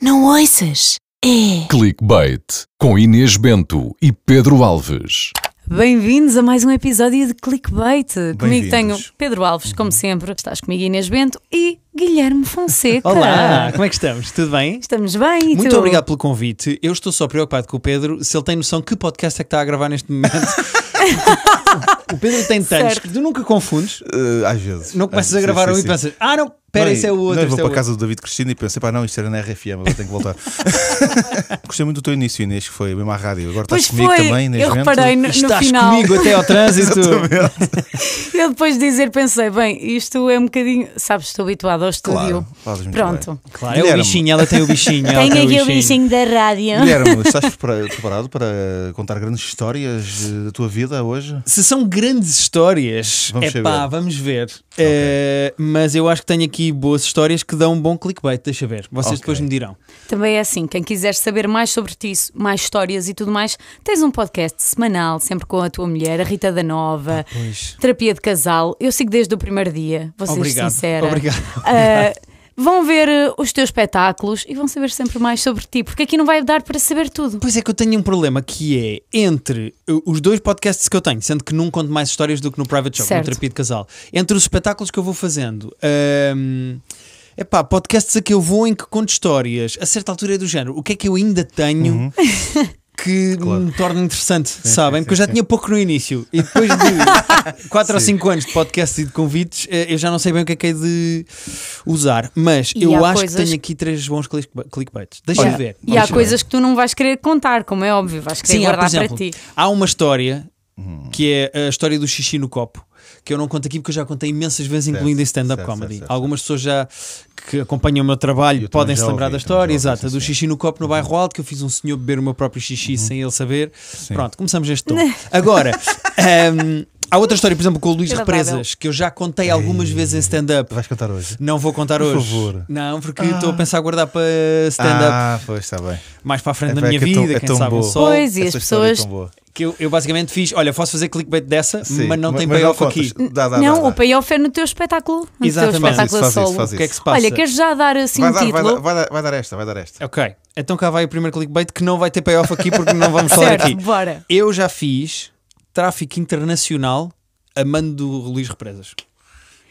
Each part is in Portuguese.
Não ouças? É. Clickbait com Inês Bento e Pedro Alves. Bem-vindos a mais um episódio de Clickbait. Comigo Bem-vindos. tenho Pedro Alves, como sempre. Estás comigo Inês Bento e Guilherme Fonseca. Olá, como é que estamos? Tudo bem? Estamos bem? e Muito tu? obrigado pelo convite. Eu estou só preocupado com o Pedro se ele tem noção que podcast é que está a gravar neste momento. o Pedro tem tantos Certo. que tu nunca confundes. Uh, às vezes. Não começas Ah, a gravar sim, um e sim. pensas, ah não, espera, Não, isso é o outro. Não, eu vou é para a casa do David Cristina e pensei, pá, não, isto era na RFM, eu tenho que voltar. Gostei muito do teu início, Inês, que foi mesmo à rádio. Agora Pois estás comigo foi, também, Inês eu reparei no, no Estás final. comigo até ao trânsito. Eu depois de dizer, pensei, bem, isto é um bocadinho. Sabes, estou habituado ao estúdio. Claro, Pronto. bem. Claro, é o bichinho, ela tem o bichinho. tem aqui o bichinho da rádio. Guilherme, estás prepara- preparado para contar grandes histórias da tua vida hoje? Se são grandes histórias, Vamos é pá, vamos ver. Eh, mas eu acho que tenho aqui boas histórias que dão um bom clickbait. Deixa ver. Vocês Ok. depois me dirão. Também é assim, quem quiser saber mais sobre ti, mais histórias e tudo mais, tens um podcast semanal, sempre com a tua mulher, a Rita da Nova, Pois. terapia de casal. Eu sigo desde o primeiro dia, vou ser Obrigado. sincera. Obrigado. Ah, vão ver eh, os teus espetáculos e vão saber sempre mais sobre ti, porque aqui não vai dar para saber tudo. Pois é que eu tenho um problema que é entre uh, os dois podcasts que eu tenho, sendo que num conto mais histórias do que no Private Shop, no. Terapia de Casal, entre os espetáculos que eu vou fazendo. é pá, podcasts a que eu vou em que conto histórias, a certa altura é do género, o que é que eu ainda tenho que Claro. me torna interessante, sabem? sim, Porque eu já sim. tinha pouco no início e depois de 4 ou 5 anos de podcast e de convites, eh, eu já não sei bem o que é que é de usar, mas E eu acho coisas- que tenho aqui três bons click- clickbaits. Deixa Olha, eu ver. E há ver. coisas que tu não vais querer contar, como é óbvio, vais querer Sim, há, por guardar exemplo, para ti. há uma história que é a história do xixi no copo. Que eu não conto aqui porque eu já contei imensas vezes, Certo, incluindo em stand-up certo, comedy. certo, certo. Algumas pessoas já que acompanham o meu trabalho podem se lembrar ouvi, da história, exata, do sim. xixi no copo no bairro alto, que eu fiz um senhor beber o meu próprio xixi sem ele saber. Sim. Pronto, começamos este tom. Agora, hum, há outra história, por exemplo, com o Luís. Represas, que eu já contei algumas vezes em stand-up. Vais cantar hoje? Não vou contar Por hoje. favor. Não, porque estou a pensar a guardar para stand-up Ah, pois, está bem. mais para a frente É da minha que é tão- vida, é quem tão sabe um boa. sol. Pois, e as é pessoas. Que eu, eu basicamente fiz, olha, posso fazer clickbait dessa, Sim, mas não tem mas payoff contas. aqui. Dá, dá, não, dá, dá. o payoff é no teu espetáculo. No Exatamente. teu espetáculo isso, solo. isso, faz O que é que se passa? Olha, queres já dar assim Vai um dar, vai, título? dar, vai, dar, vai dar esta, vai dar esta. Ok, então cá vai o primeiro clickbait que não vai ter payoff aqui porque não vamos falar certo, aqui. bora. Eu já fiz tráfico internacional a mando do Luís Represas.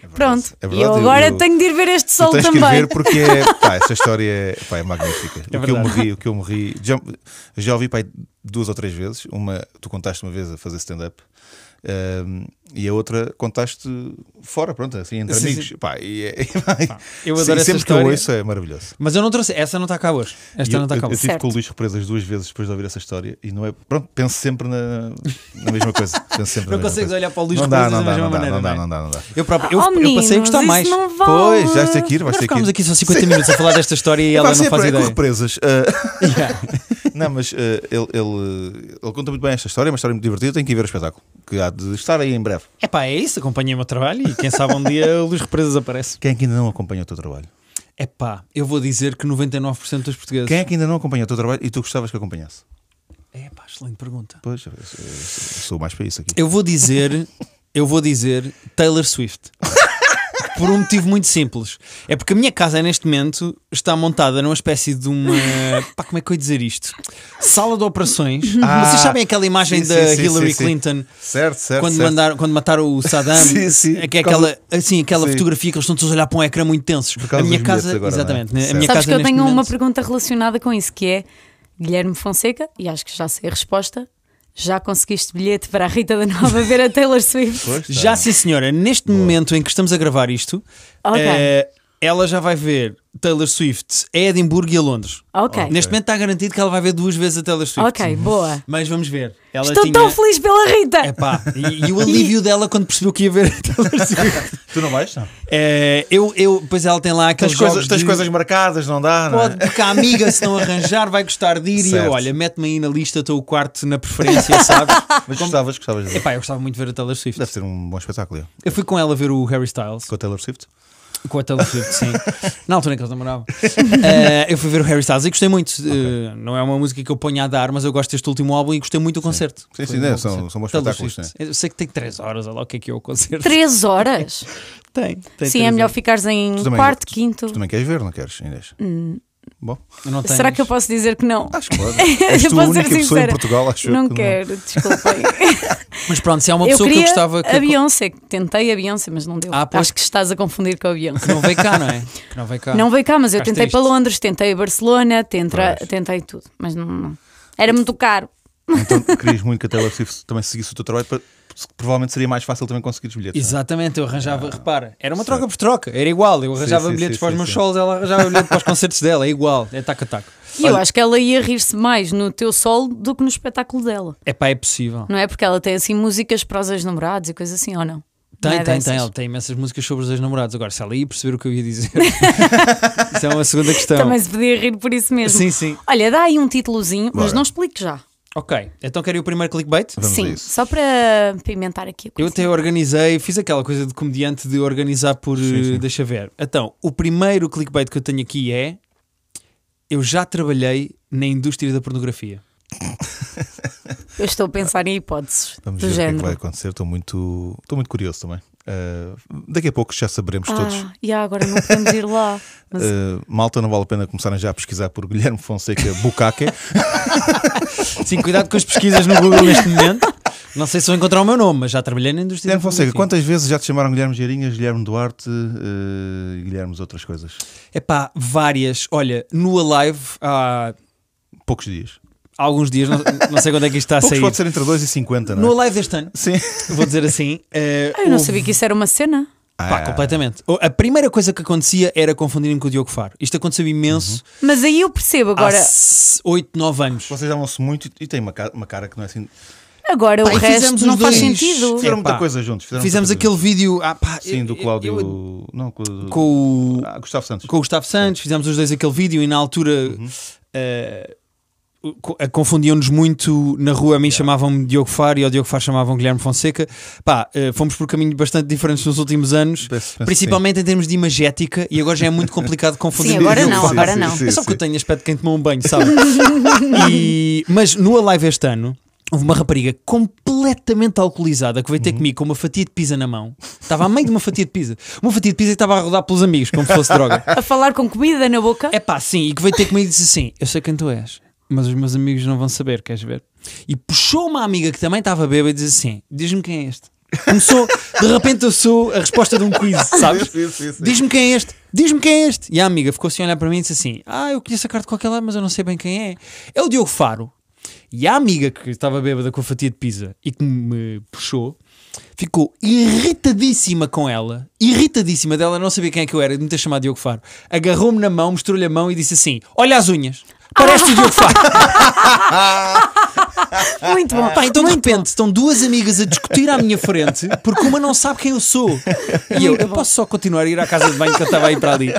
É verdade, Pronto. é e verdade, eu agora eu- tenho de ir ver este sol tens também. que ir ver porque é, pá, esta história é, pá, é magnífica. É o, que eu me verdade. ri, o que eu me ri, já, já ouvi pá, duas ou três vezes. Uma, tu contaste uma vez a fazer stand-up. ahm, e a outra contaste fora, pronto, assim, entre Sim, amigos. sim. Pá, e é, Eu Sim, adoro essa sempre que eu história. ouço é maravilhoso. Mas eu não trouxe, essa não está cá hoje. Esta E eu, não está cá eu, eu hoje. tive Certo. com o Luís Represas duas vezes depois de ouvir essa história e não é. Pronto, penso sempre na, na mesma coisa. Penso sempre Não consegues olhar para o Luís Represas não da dá, mesma não dá, maneira, não dá, não é? dá, não dá. Eu, próprio, eu, Oh, eu passei a meninos, gostar mais. não vale. Pois, já que ir, vais ter que ir. aqui só 50 minutos a falar desta história e ela não faz é com ideia. represas. Yeah. Não, mas eh, ele conta muito bem esta história, é uma história muito divertida. Tem que ir ver o espetáculo, que há de estar aí em breve. Epá, é isso, acompanhei o meu trabalho e quem sabe um dia o Luís Represas aparece. Quem é que ainda não acompanha o teu trabalho? Epá, eu vou dizer que 99% dos portugueses. Quem é que ainda não acompanha o teu trabalho e tu gostavas que acompanhasse? Epá, excelente pergunta. Pois, eu, eu- eu sou mais para isso aqui. Eu vou dizer, eu vou dizer Taylor Swift. Por um motivo muito simples. É porque a minha casa neste momento está montada numa espécie de uma. Pá, como é que eu ia dizer isto? Sala de operações. Ah, Vocês sabem aquela imagem sim, da sim, Hillary sim, sim. Clinton Certo, certo. quando, certo. mandaram, quando mataram o Saddam? Sim, sim, É que é causa- aquela, assim, aquela Sim. fotografia que eles estão todos a olhar para um ecrã muito tensos. A minha casa, agora, é? exatamente. né? A minha Sabes casa que eu tenho uma momento- pergunta relacionada com isso, que é Guilherme Fonseca, e acho que já sei a resposta. Já conseguiste bilhete para a Rita da Nova ver a Taylor Swift? Já sim, senhora. Neste momento em que estamos a gravar isto, Ok. eh, ela já vai ver Taylor Swift a Edimburgo e a Londres. Ok. Neste momento está garantido que ela vai ver duas vezes a Taylor Swift. Ok, boa. Mas vamos ver. Ela Estou tinha... tão feliz pela Rita! Epá, e, e o alívio dela quando percebeu que ia ver a Taylor Swift. Tu não vais? Não. Eh, eu, eu, pois ela tem lá aqueles Tens, coisas, jogos tens de- coisas marcadas, não dá? Não é? Pode, porque a amiga, se não arranjar, vai gostar de ir. E eu, Certo. olha, mete-me aí na lista, estou o quarto na preferência, sabes? Mas gostavas, gostavas de ver. Epá, eu gostava muito de ver a Taylor Swift. Deve ser um bom espetáculo. é. Eu fui com ela ver o Harry Styles. Com a Taylor Swift? Com a Taylor Swift, sim. Na altura em que eles namoravam. Eh, eu fui ver o Harry Styles e gostei muito. Eh, não é uma música que eu ponho a dar, mas eu gosto deste último álbum e gostei muito do concerto. Sim, sim, né? bom São- são bons Taylor espetáculos, Swift. Eu sei que tem 3 horas, olha lá o que é que é o concerto. Três horas? Tem. tem Sim, é melhor horas. ficares em quarto, tu- quinto. Tu também queres ver, não queres, Inês? Bom, Não tens- Será que eu posso dizer que não? acho que pode. És Eu tu a posso ser única pessoa em. Portugal, acho Não que quero, desculpem. Mas pronto, se há uma eu pessoa que eu gostava que. a Beyoncé, tentei a Beyoncé, mas não deu. Ah, pois. Acho que estás a confundir com a Beyoncé. que não veio cá, não é? Que não veio cá. Não veio cá, mas eu Ficaste tentei para triste. Londres, tentei a Barcelona, tentra- Pois. tentei tudo, mas não, não. Era muito caro. Então querias muito que a Taylor Swift também seguisse o teu trabalho, para- provavelmente seria mais fácil também conseguir os bilhetes. não é? Exatamente, eu arranjava, repara, era uma troca por troca, era igual. Eu arranjava sim, bilhetes sim, para os meus sim. solos, ela arranjava bilhetes para os concertos dela, é igual, é taco a taco. E eu acho que ela ia rir-se mais no teu solo do que no espetáculo dela. É pá, é possível. Não é? Porque ela tem assim músicas para os ex-namorados e coisas assim, ou não? Tem, Não é tem, dessas? tem. Ela tem imensas músicas sobre os ex-namorados. Agora, se ela ia perceber o que eu ia dizer, isso é uma segunda questão. Também se podia rir por isso mesmo. Sim, sim. Olha, dá aí um títulozinho, mas não explique já. Ok, então quero ir o primeiro clickbait? Vamos Sim, só para pimentar aqui a Eu até organizei, fiz aquela coisa de comediante de organizar por. Sim, sim. eh, Deixa ver. Então, o primeiro clickbait que eu tenho aqui é. Eu já trabalhei na indústria da pornografia. Eu estou a pensar em hipóteses Vamos do ver o que é que género. vai acontecer. Estou muito, estou muito curioso também. Uh, daqui a pouco já saberemos todos. Ah, e agora não podemos ir lá. Mas Uh, malta, não vale a pena começarem já a pesquisar por Guilherme Fonseca Bucaque. Sim, cuidado com as pesquisas no Google neste momento. Não sei se vou encontrar o meu nome, mas já trabalhei na indústria Guilherme Fonseca, quantas vezes já te chamaram Guilherme Geirinhas, Guilherme Duarte uh, e Guilherme outras coisas? Epá, várias. Olha, no Alive há Poucos dias. Alguns dias, não, não sei quando é que isto está a Poucos sair. pode ser entre 2 e 50, não é? No Alive deste ano, Sim. vou dizer assim. Ah, eu não houve- sabia que isso era uma cena. Pá, Ah, completamente. O- A primeira coisa que acontecia era confundirem com o Diogo Faro. Isto aconteceu imenso Mas aí eu percebo agora. há 8, 9 anos. Vocês amam-se muito e têm uma cara, uma cara que não é assim. Agora Pá, o resto não os faz dois. sentido. Fizeram Epá, muita coisa juntos. fizeram Fizemos aquele coisa vídeo. Ah, pá, juntos. Sim, do Cláudio. eu- não, com, o- com o. ah, Gustavo Santos. com o Gustavo Santos, fizemos os dois aquele vídeo e na altura co- a confundiam-nos muito na rua. A mim chamavam-me Diogo Faro e ao Diogo Faro chamavam Guilherme Fonseca. Pá, eh, fomos por caminhos bastante diferentes nos últimos anos, Penso- penso principalmente em termos de imagética, e agora já é muito complicado confundir. Sim, agora não, Faro. agora não. sim, É só sim. porque eu tenho aspecto de quem tomou um banho, sabe? E- mas no Alive este ano. Houve uma rapariga completamente alcoolizada que veio Uhum. ter comigo com uma fatia de pizza na mão. Estava a meio de uma fatia de pizza. Uma fatia de pizza e estava a rodar pelos amigos, como se fosse droga. A falar com comida na boca. É pá, sim, e que veio ter comigo e disse assim: Eu sei quem tu és, mas os meus amigos não vão saber, queres ver? E puxou uma amiga que também estava bêbada e disse assim: Diz-me quem é este. Começou, de repente eu sou a resposta de um quiz, sabes? Diz-me quem é este, diz-me quem é este. E a amiga ficou assim a olhar para mim e disse assim: Ah, eu conheço a cara de qualquer lado, mas eu não sei bem quem é. É o Diogo Faro. E a amiga que estava bêbada com a fatia de pizza e que me puxou ficou irritadíssima com ela, irritadíssima dela não sabia quem é que eu era, de me ter chamado Diogo Faro. Agarrou-me na mão, mostrou-lhe a mão e disse assim: Olha as unhas, parece o Diogo Faro. Muito bom. Pá, então de repente estão duas amigas a discutir à minha frente porque uma não sabe quem eu sou. E eu, eu posso só continuar a ir à casa de banho que eu estava a ir para ali.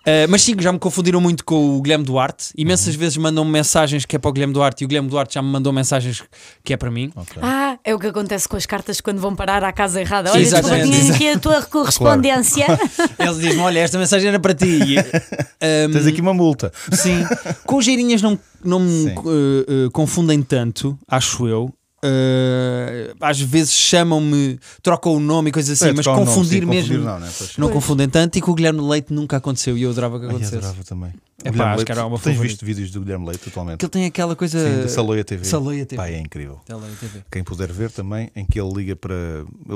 Uh, mas sim, já me confundiram muito com o Guilherme Duarte. Imensas vezes mandam-me mensagens que é para o Guilherme Duarte e o Guilherme Duarte já me mandou mensagens que é para mim. Ah, é o que acontece com as cartas quando vão parar à casa errada. Olha, desculpa, tinha aqui a tua correspondência. Ele diz-me: Olha, esta mensagem era para ti. Um, Tens aqui uma multa. Sim. Com geirinhas não, não me uh, uh, confundem tanto, acho eu. Uh, às vezes chamam-me, trocam o nome e coisas assim, É, mas o nome, confundir sim, mesmo. confundir não, né? Pois. Não confundem tanto e com o Guilherme Leite nunca aconteceu e eu adorava que Ai, acontecesse. adorava também. É pá, acho que era uma Tens favorita. visto vídeos do Guilherme Leite atualmente? Que ele tem aquela coisa. Sim, da Saloia TV. Saloia TV. Pá, é incrível. Saloia TV. Quem puder ver também, em que ele liga para.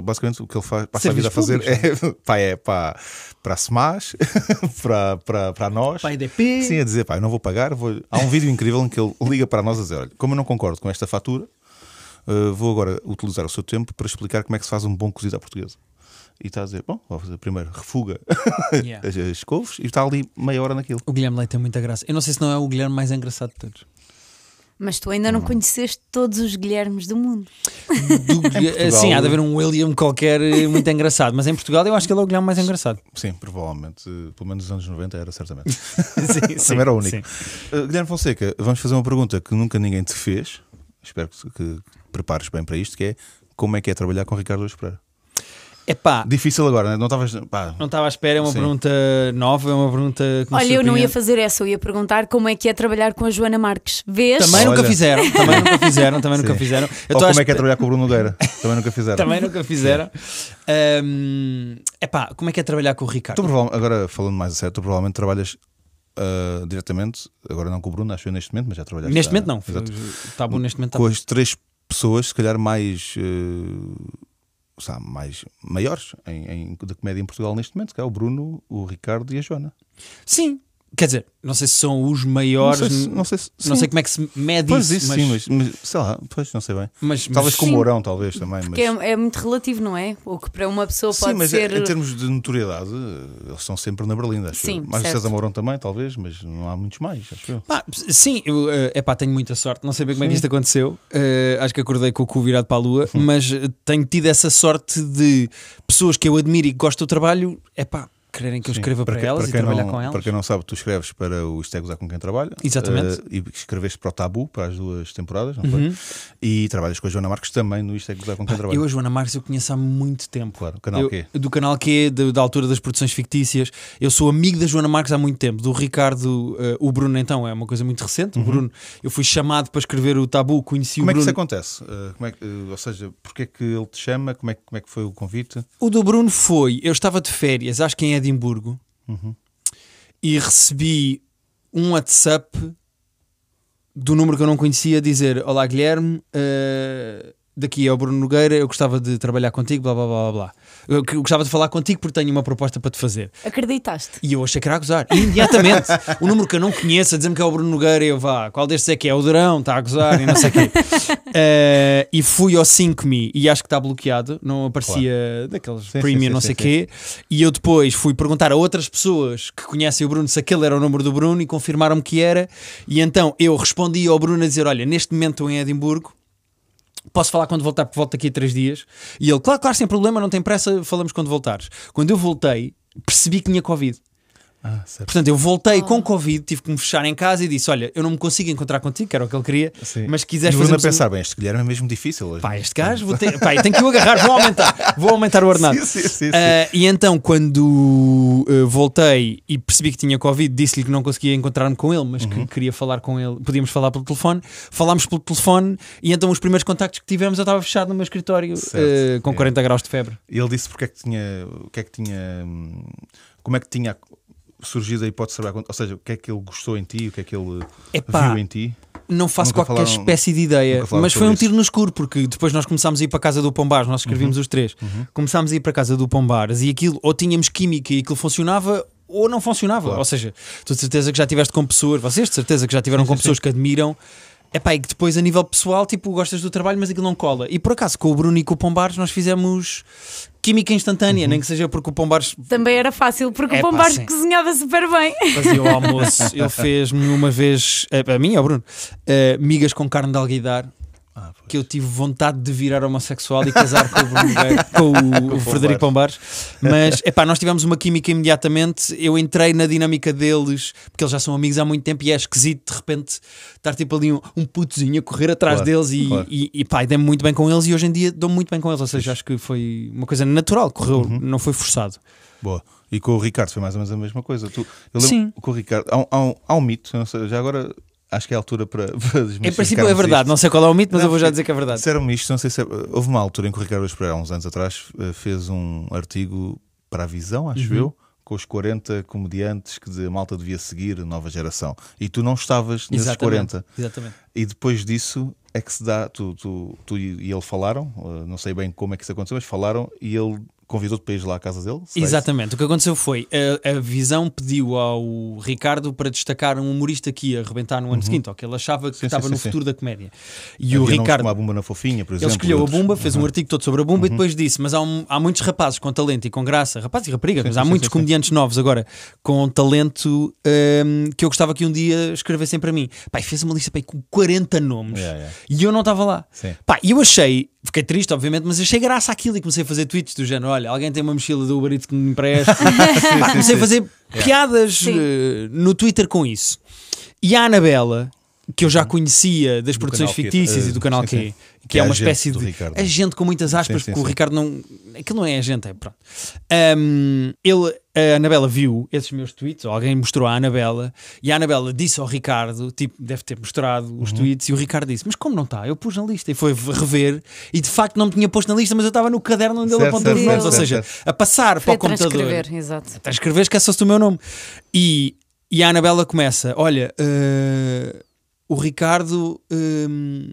Basicamente, o que ele faz, passa a vida a fazer é, pá, é para, para a SEMAS, para, para, para nós. Pai DP. Sim, a dizer, pá, eu não vou pagar. Vou... Há um vídeo incrível em que ele liga para nós a dizer: olha, como eu não concordo com esta fatura, uh, vou agora utilizar o seu tempo para explicar como é que se faz um bom cozido à portuguesa. E está a dizer: bom, vou fazer primeiro, refuga Yeah. as, as couves e está ali meia hora naquilo. O Guilherme Leite tem muita graça. Eu não sei se não é o Guilherme mais engraçado de todos. Mas tu ainda não conheceste todos os Guilhermes do mundo. Do, Portugal- sim, há de haver um William qualquer eh, muito engraçado, mas em Portugal eu acho que ele é o Guilherme mais engraçado. Sim, provavelmente. Pelo menos nos anos 90 era certamente. sim, Também era o único. sim. Uh, Guilherme Fonseca, vamos fazer uma pergunta que nunca ninguém te fez. Espero que, que prepares bem para isto, que é como é que é trabalhar com Ricardo Luz Pereira? Epá, Difícil agora, né? não estavas. pá, não estava à espera, é uma Sim. pergunta nova, é uma pergunta Olha, eu não ia fazer essa, eu ia perguntar como é que é trabalhar com a Joana Marques. Vês? Também nunca Olha. fizeram, também nunca fizeram, também nunca Sim. fizeram. Eu Ou como é que é trabalhar com o Bruno Nogueira? Também nunca fizeram. Também nunca fizeram. É epá, como é que é trabalhar com o Ricardo? Tu agora falando mais a sério, tu provavelmente trabalhas ah, diretamente, agora não com o Bruno, acho eu neste momento, mas já trabalhaste. Neste momento não. Está bom neste momento. tá com bom. as três pessoas, se calhar, mais. eh, sabe, mais maiores em, em- da comédia em Portugal neste momento, que é o Bruno, o Ricardo e a Joana. Sim. Quer dizer, não sei se são os maiores. não sei, se- não sei, se- não sim. sei como é que se mede Pois isso, isso, mas, sim, mas, mas sei lá, pois não sei bem. mas- Talvez mas- com o Sim. Mourão, talvez também. Mas, Porque é, é muito relativo, não é? O que para uma pessoa sim, pode mas ser. em termos de notoriedade, eles estão sempre na Berlinda, acho Sim, eu. Mais o certo. César Mourão também, talvez, mas não há muitos mais, acho eu. Pá, sim, eu é epá, tenho muita sorte. Não sei bem como é que isto aconteceu. Eh, acho que acordei com o cu virado para a lua, mas eh, tenho tido essa sorte de pessoas que eu admiro e que gosto do trabalho, é pá, quererem que eu Sim. escreva para, que- elas e quem trabalhar não, com elas. Para quem não sabe, tu escreves para o Isto é Gozar com quem trabalha. Exatamente. Eh, e escreveste para o Tabu, para as duas temporadas, não Uhum. foi? E trabalhas com a Joana Marques também no Isto é Gozar com quem trabalha. Eu, a Joana Marques, eu conheço há muito tempo. Claro, canal Eu- Q. Do canal Q, da, da altura das produções fictícias. Eu sou amigo da Joana Marques há muito tempo. Do Ricardo, eh, o Bruno, então, é uma coisa muito recente. O Bruno, eu fui chamado para escrever o Tabu, conheci Uhum. Como o é que isso Bruno. acontece? Eh, como é que, eh, ou seja, porque é que ele te chama? Como é, que- como é que foi o convite? O do Bruno foi: eu estava de férias, acho que em Edimburgo, Uhum. e recebi um WhatsApp do número que eu não conhecia a dizer: Olá Guilherme, eh, daqui é o Bruno Nogueira, eu gostava de trabalhar contigo, blá blá blá blá. blá. Eu gostava de falar contigo porque tenho uma proposta para te fazer. Acreditaste? E eu achei que era a gozar. Imediatamente. o número que eu não conheço, a dizer-me que é o Bruno Nogueira, eu vá, qual destes é que é? O Durão, está a gozar e não sei o quê. Eh, e fui ao 5Me e acho que está bloqueado, não aparecia daqueles Sim, premium, sim, sim, não sim, sei o sim. quê. E eu depois fui perguntar a outras pessoas que conhecem o Bruno se aquele era o número do Bruno e confirmaram-me que era. E então eu respondi ao Bruno a dizer: Olha, neste momento estou em Edimburgo. Posso falar quando voltar, porque volto daqui a três dias. E ele, claro, claro, sem problema, não tem pressa, falamos quando voltares. Quando eu voltei, percebi que tinha Covid. Ah, certo. Portanto, eu voltei Oh. com Covid, tive que me fechar em casa e disse: Olha, eu não me consigo encontrar contigo, que era o que ele queria, Sim. mas se quiseres E fazer. a pensar, bem, este Guilherme é mesmo difícil hoje. Pá, este gajo, vou ter... Pá, eu tenho que o agarrar, vou aumentar, vou aumentar o ordenado. Sim, sim, sim, sim. Ah, e então, quando uh, voltei e percebi que tinha Covid, disse-lhe que não conseguia encontrar-me com ele, mas Uhum. que queria falar com ele. Podíamos falar pelo telefone. Falámos pelo telefone e então os primeiros contactos que tivemos eu estava fechado no meu escritório uh, com É. 40 graus de febre. E ele disse porque é que tinha. O que é que tinha. hum, Como é que tinha surgido a hipótese de trabalhar. Ou seja, o que é que ele gostou em ti? O que é que ele Epá, viu em ti? Não faço Nunca qualquer falaram- espécie de ideia, mas foi um isso. tiro no escuro, porque depois nós começámos a ir para a casa do Pombares, nós escrevíamos Uhum. os três, começámos a ir para a casa do Pombares e aquilo, ou tínhamos química e aquilo funcionava, ou não funcionava. Claro. Ou seja, tu de certeza que já tiveste com pessoas, vocês de certeza que já tiveram com pessoas que admiram. Epá, e que depois a nível pessoal, tipo, gostas do trabalho, mas aquilo não cola. E por acaso, com o Bruno e com o Pombares, nós fizemos química instantânea, nem que seja porque o Pombares Também era fácil, porque É o pá, Pombares sim. cozinhava super bem. fazia o almoço. Ele fez-me uma vez, eh, a mim, ao Bruno, eh, migas com carne de alguidar. Ah, que eu tive vontade de virar homossexual e casar com o, Bruno Nogueira- com o Frederico Pombares. Mas epá, nós tivemos uma química imediatamente. Eu entrei na dinâmica deles, porque eles já são amigos há muito tempo e é esquisito de repente estar tipo ali um, um putozinho a correr atrás Claro, deles e, claro. e, e pá, dei-me muito bem com eles e hoje em dia dou-me muito bem com eles. Ou seja, acho que foi uma coisa natural, correu, Uhum. não foi forçado. Boa. E com o Ricardo foi mais ou menos a mesma coisa. Tu, eu lembro Sim. com o Ricardo. Há um, há um, há um mito, sei, já agora acho que é a altura para. para Em princípio é verdade, não sei qual é o mito, mas Não, eu vou já dizer que é verdade. Disseram-me isto, não sei se é, houve uma altura em que o Ricardo há uns anos atrás, eh, fez um artigo para a Visão, acho Uhum. eu, com os 40 comediantes que a malta devia seguir, a nova geração. E tu não estavas nesses Exatamente, 40. exatamente. E depois disso é que se dá, tu, tu, tu e ele falaram, eh, não sei bem como é que isso aconteceu, mas falaram e ele convidou-te para ir lá à casa dele. Exatamente. O que aconteceu foi a, a Visão pediu ao Ricardo para destacar um humorista que ia arrebentar no ano seguinte, ou que ele achava que Sim, estava sim, no sim. futuro da comédia. E Havia o Ricardo. como a Bumba na Fofinha, por Ele exemplo. escolheu a. Bumba, fez um Uhum. artigo todo sobre a Bumba e depois disse: Mas há, um- há muitos rapazes com talento e com graça, rapazes e raparigas, mas há muitos comediantes novos agora com talento hum, que eu gostava que um dia escrevessem para mim. Pai, fez uma lista pai, com 40 nomes Yeah, yeah. e eu não estava lá. Sim. Pá, e eu achei, fiquei triste, obviamente, mas achei graça àquilo e comecei a fazer tweets do género: olha, alguém tem uma mochila do Uber Eats que me empreste. Pá, comecei a fazer piadas eh, no Twitter com isso. E a Anabela, que eu já conhecia das produções canal Q, fictícias eh, e do canal sim, Q, sim. que, Que é é uma espécie do de Ricardo. agente com muitas aspas, Sim, sim, porque o. Ricardo não. Aquilo não é agente, é pronto. Ahm, ele, a Anabela viu esses meus tweets, ou alguém mostrou à Anabela, e a Anabela disse ao Ricardo, tipo, deve ter mostrado Uhum. os tweets, e o Ricardo disse: Mas como não está? Eu pus na lista e foi rever, e de facto não me tinha posto na lista, mas eu estava no caderno onde ele apontou os nomes, ou seja, a passar Foi para o computador. transcrever, exato. Até escrever, esquece-se do meu nome. E E a Anabela começa: Olha, eh, o Ricardo hum,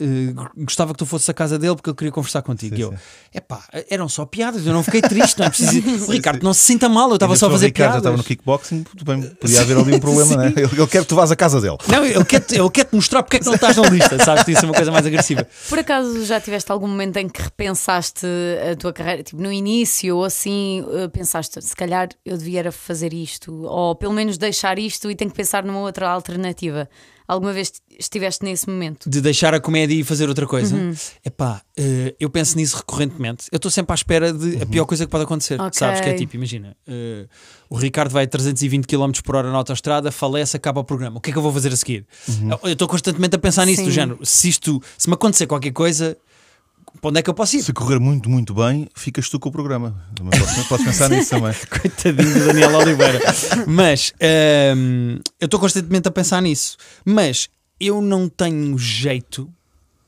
eh, gostava que tu fosses à casa dele porque ele queria conversar contigo. Sim, e eu, epá, eram só piadas, eu não fiquei triste, não é preciso. o Ricardo não se sinta mal, eu estava só a fazer Ricardo já piadas. estava no kickboxing, tudo bem, podia haver ali um problema, né? Ele, ele quer que tu vás à casa dele. Não, ele quer-te ele quer -te mostrar porque é que não estás na lista, sabes? Isso é uma coisa mais agressiva. Por acaso já tiveste algum momento em que repensaste a tua carreira, tipo no início, ou assim, eh, pensaste, se calhar eu devia fazer isto, ou pelo menos deixar isto e tenho que pensar numa outra alternativa. Alguma vez estiveste nesse momento? De deixar a comédia e fazer outra coisa. Epá, eh, eu penso nisso recorrentemente. Eu estou sempre à espera de a pior coisa que pode acontecer. Ok. Sabes? Que é tipo, imagina, eh, o Ricardo vai a 320 km por hora na autostrada, falece, acaba o programa. O que é que eu vou fazer a seguir? Eu estou constantemente a pensar nisso, do Sim. género. Se isto, se me acontecer qualquer coisa, para onde é que eu posso ir? Se correr muito, muito bem, ficas tu com o programa. Podes, podes pensar nisso também. Coitadinho do Daniel Oliveira. Mas hum, eu estou constantemente a pensar nisso. Mas eu não tenho jeito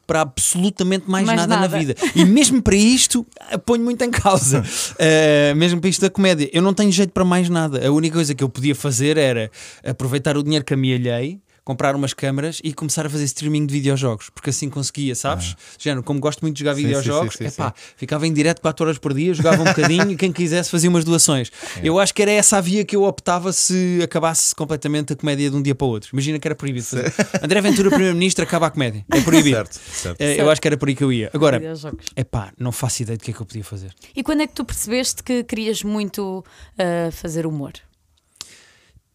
para absolutamente mais, Mais nada, nada. na vida. E mesmo para isto, a ponho muito em causa. Uh, mesmo para isto da comédia. Eu não tenho jeito para mais nada. A única coisa que eu podia fazer era aproveitar o dinheiro que amealhei. Comprar umas câmaras e começar a fazer streaming de videojogos, porque assim conseguia, sabes? Género, como gosto muito de jogar Sim, videojogos, sim, sim, epá, ficava em direto 4 horas por dia, jogava um bocadinho e quem quisesse fazia umas doações. Eu acho que era essa a via que eu optava se acabasse completamente a comédia de um dia para o outro. Imagina que era proibido fazer. André Ventura, Primeiro-Ministro, acaba a comédia. É proibido. Certo, certo. Eh, Eu acho que era por aí que eu ia. Agora, Videojogos. epá, não faço ideia do que é que eu podia fazer. E quando é que tu percebeste que querias muito ah, fazer humor?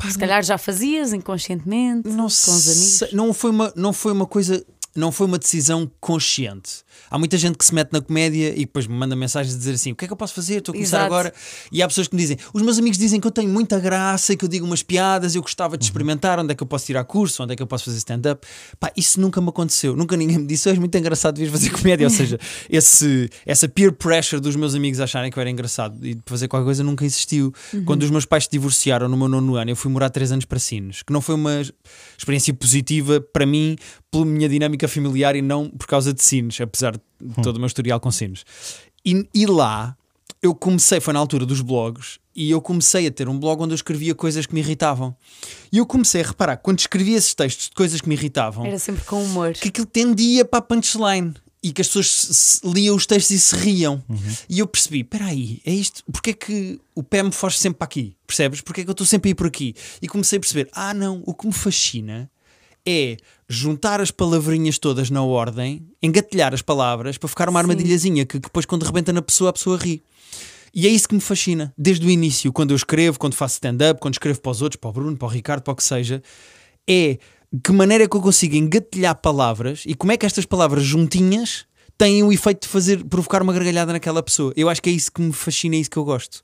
Se calhar já fazias inconscientemente, não com os amigos. não foi uma não foi uma coisa não foi uma decisão consciente há muita gente que se mete na comédia e depois me manda mensagens a dizer assim o que é que eu posso fazer? Estou a começar Exato. agora. E há pessoas que me dizem os meus amigos dizem que eu tenho muita graça e que eu digo umas piadas eu gostava de experimentar onde é que eu posso tirar curso onde é que eu posso fazer stand-up. Pá, isso nunca me aconteceu. Nunca ninguém me disse és muito engraçado devias fazer comédia. Ou seja esse essa peer pressure dos meus amigos acharem que eu era engraçado e de fazer qualquer coisa nunca existiu. Quando os meus pais se divorciaram no meu nono ano eu fui morar três anos para Sines que não foi uma experiência positiva para mim pela minha dinâmica familiar e não por causa de Sines, apesar de todo o meu historial com Sines. E, e lá eu comecei, foi na altura dos blogs, e eu comecei a ter um blog onde eu escrevia coisas que me irritavam. E eu comecei a reparar, quando escrevia esses textos de coisas que me irritavam, Era sempre com humor. que aquilo tendia para a punchline e que as pessoas liam os textos e se riam. E eu percebi: espera aí, é isto? Porque é que o pé me foge sempre para aqui? Percebes? Porque é que eu estou sempre a ir por aqui? E comecei a perceber: ah, não, o que me fascina é juntar as palavrinhas todas na ordem, engatilhar as palavras para ficar uma armadilhazinha que, que depois, quando rebenta na pessoa, a pessoa ri. E é isso que me fascina, desde o início, quando eu escrevo, quando faço stand-up, quando escrevo para os outros, para o Bruno, para o Ricardo, para o que seja, é que maneira é que eu consigo engatilhar palavras e como é que estas palavras juntinhas têm o efeito de fazer provocar uma gargalhada naquela pessoa. Eu acho que é isso que me fascina, é isso que eu gosto.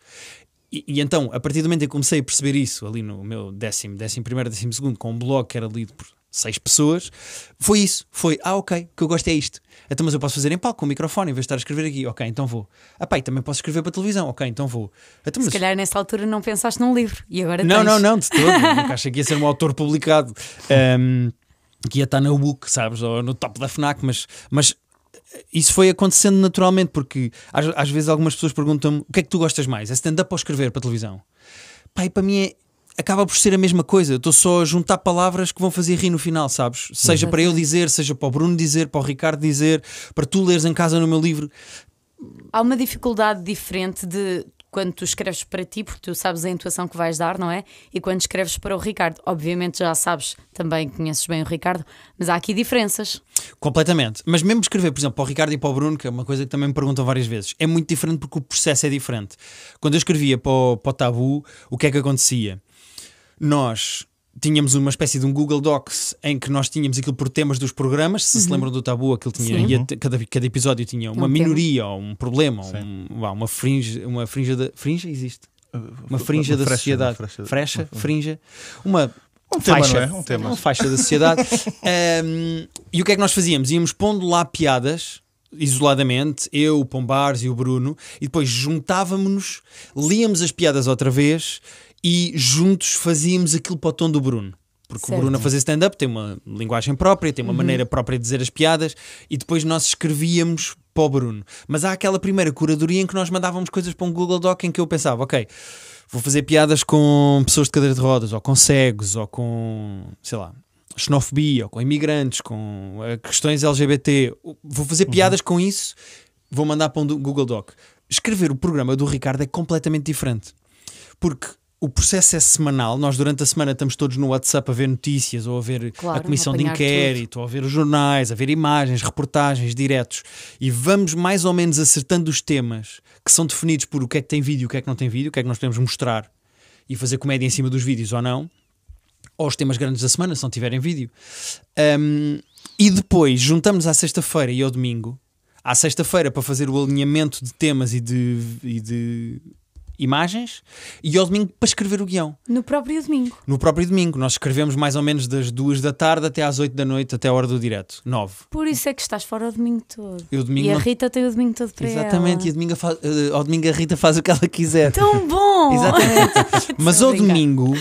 E, e então, a partir do momento em que comecei a perceber isso, ali no meu décimo, décimo primeiro, décimo segundo, com um blog que era lido por seis pessoas, foi isso. Foi, ah, ok, o que eu gosto é isto. Então, mas eu posso fazer em palco, com o microfone, em vez de estar a escrever aqui. Ok, então vou. Ah, e também posso escrever para televisão. Ok, então vou. Então, Se mas- calhar nessa altura não pensaste num livro e agora não, tens. não, não, de todo. Nunca achei que ia ser um autor publicado. Um, que ia estar na book, sabes? Ou no top da FNAC, mas, mas isso foi acontecendo naturalmente, porque às, às vezes algumas pessoas perguntam-me o que é que tu gostas mais? É stand-up ou escrever para televisão? Pai, para mim é. Acaba por ser a mesma coisa, estou só a juntar palavras que vão fazer rir no final, sabes? Seja para eu dizer, seja para o Bruno dizer, para o Ricardo dizer, para tu leres em casa no meu livro. Há uma dificuldade diferente de quando tu escreves para ti, porque tu sabes a intuação que vais dar, não é? E quando escreves para o Ricardo, obviamente já sabes, também conheces bem o Ricardo, mas há aqui diferenças. Completamente. Mas mesmo escrever, por exemplo, para o Ricardo e para o Bruno, que é uma coisa que também me perguntam várias vezes, é muito diferente porque o processo é diferente. Quando eu escrevia para o, para o Tabu, o que é que acontecia? Nós tínhamos uma espécie de um Google Docs em que nós tínhamos aquilo por temas dos programas, se se lembram do Tabu, aquilo tinha, ia cada, cada episódio tinha uma Um tema. minoria ou um problema, ou um, uma fringe, uma fringe da. Fringe existe? Uma frinja da frecha, sociedade. uma frecha- Frecha, frinja, uma Um tema, faixa, não é? Um tema. uma faixa da sociedade. Um, e o que é que nós fazíamos? Íamos pondo lá piadas isoladamente, eu, o Pombares e o Bruno, e depois juntávamos-nos, líamos as piadas outra vez e juntos fazíamos aquilo para o tom do Bruno. Porque Certo. o Bruno a fazer stand-up tem uma linguagem própria, tem uma maneira própria de dizer as piadas e depois nós escrevíamos para o Bruno. Mas há aquela primeira curadoria em que nós mandávamos coisas para um Google Doc em que eu pensava, ok, vou fazer piadas com pessoas de cadeira de rodas, ou com cegos, ou com, sei lá, xenofobia, ou com imigrantes, com eh, questões LGBT. Vou fazer piadas com isso, vou mandar para um Google Doc. Escrever o programa do Ricardo é completamente diferente. Porque o processo é semanal, nós durante a semana estamos todos no WhatsApp a ver notícias, ou a ver Claro, a comissão de inquérito, ou a ver os jornais, a ver imagens, reportagens, diretos, e vamos mais ou menos acertando os temas que são definidos por o que é que tem vídeo, o que é que não tem vídeo, o que é que nós podemos mostrar e fazer comédia em cima dos vídeos ou não, ou os temas grandes da semana, se não tiverem vídeo. Um, e depois juntamos à sexta-feira e ao domingo, à sexta-feira para fazer o alinhamento de temas e de, e de imagens, e ao domingo para escrever o guião. No próprio domingo. No próprio domingo, nós escrevemos mais ou menos das duas da tarde até às oito da noite, até a hora do direto, nove. Por isso é que estás fora o domingo todo. E domingo e a não- Rita tem o domingo todo para Exatamente, e a ela. domingo fa- eh, ao domingo a Rita faz o que ela quiser. Tão bom! Exatamente. Mas ao domingo,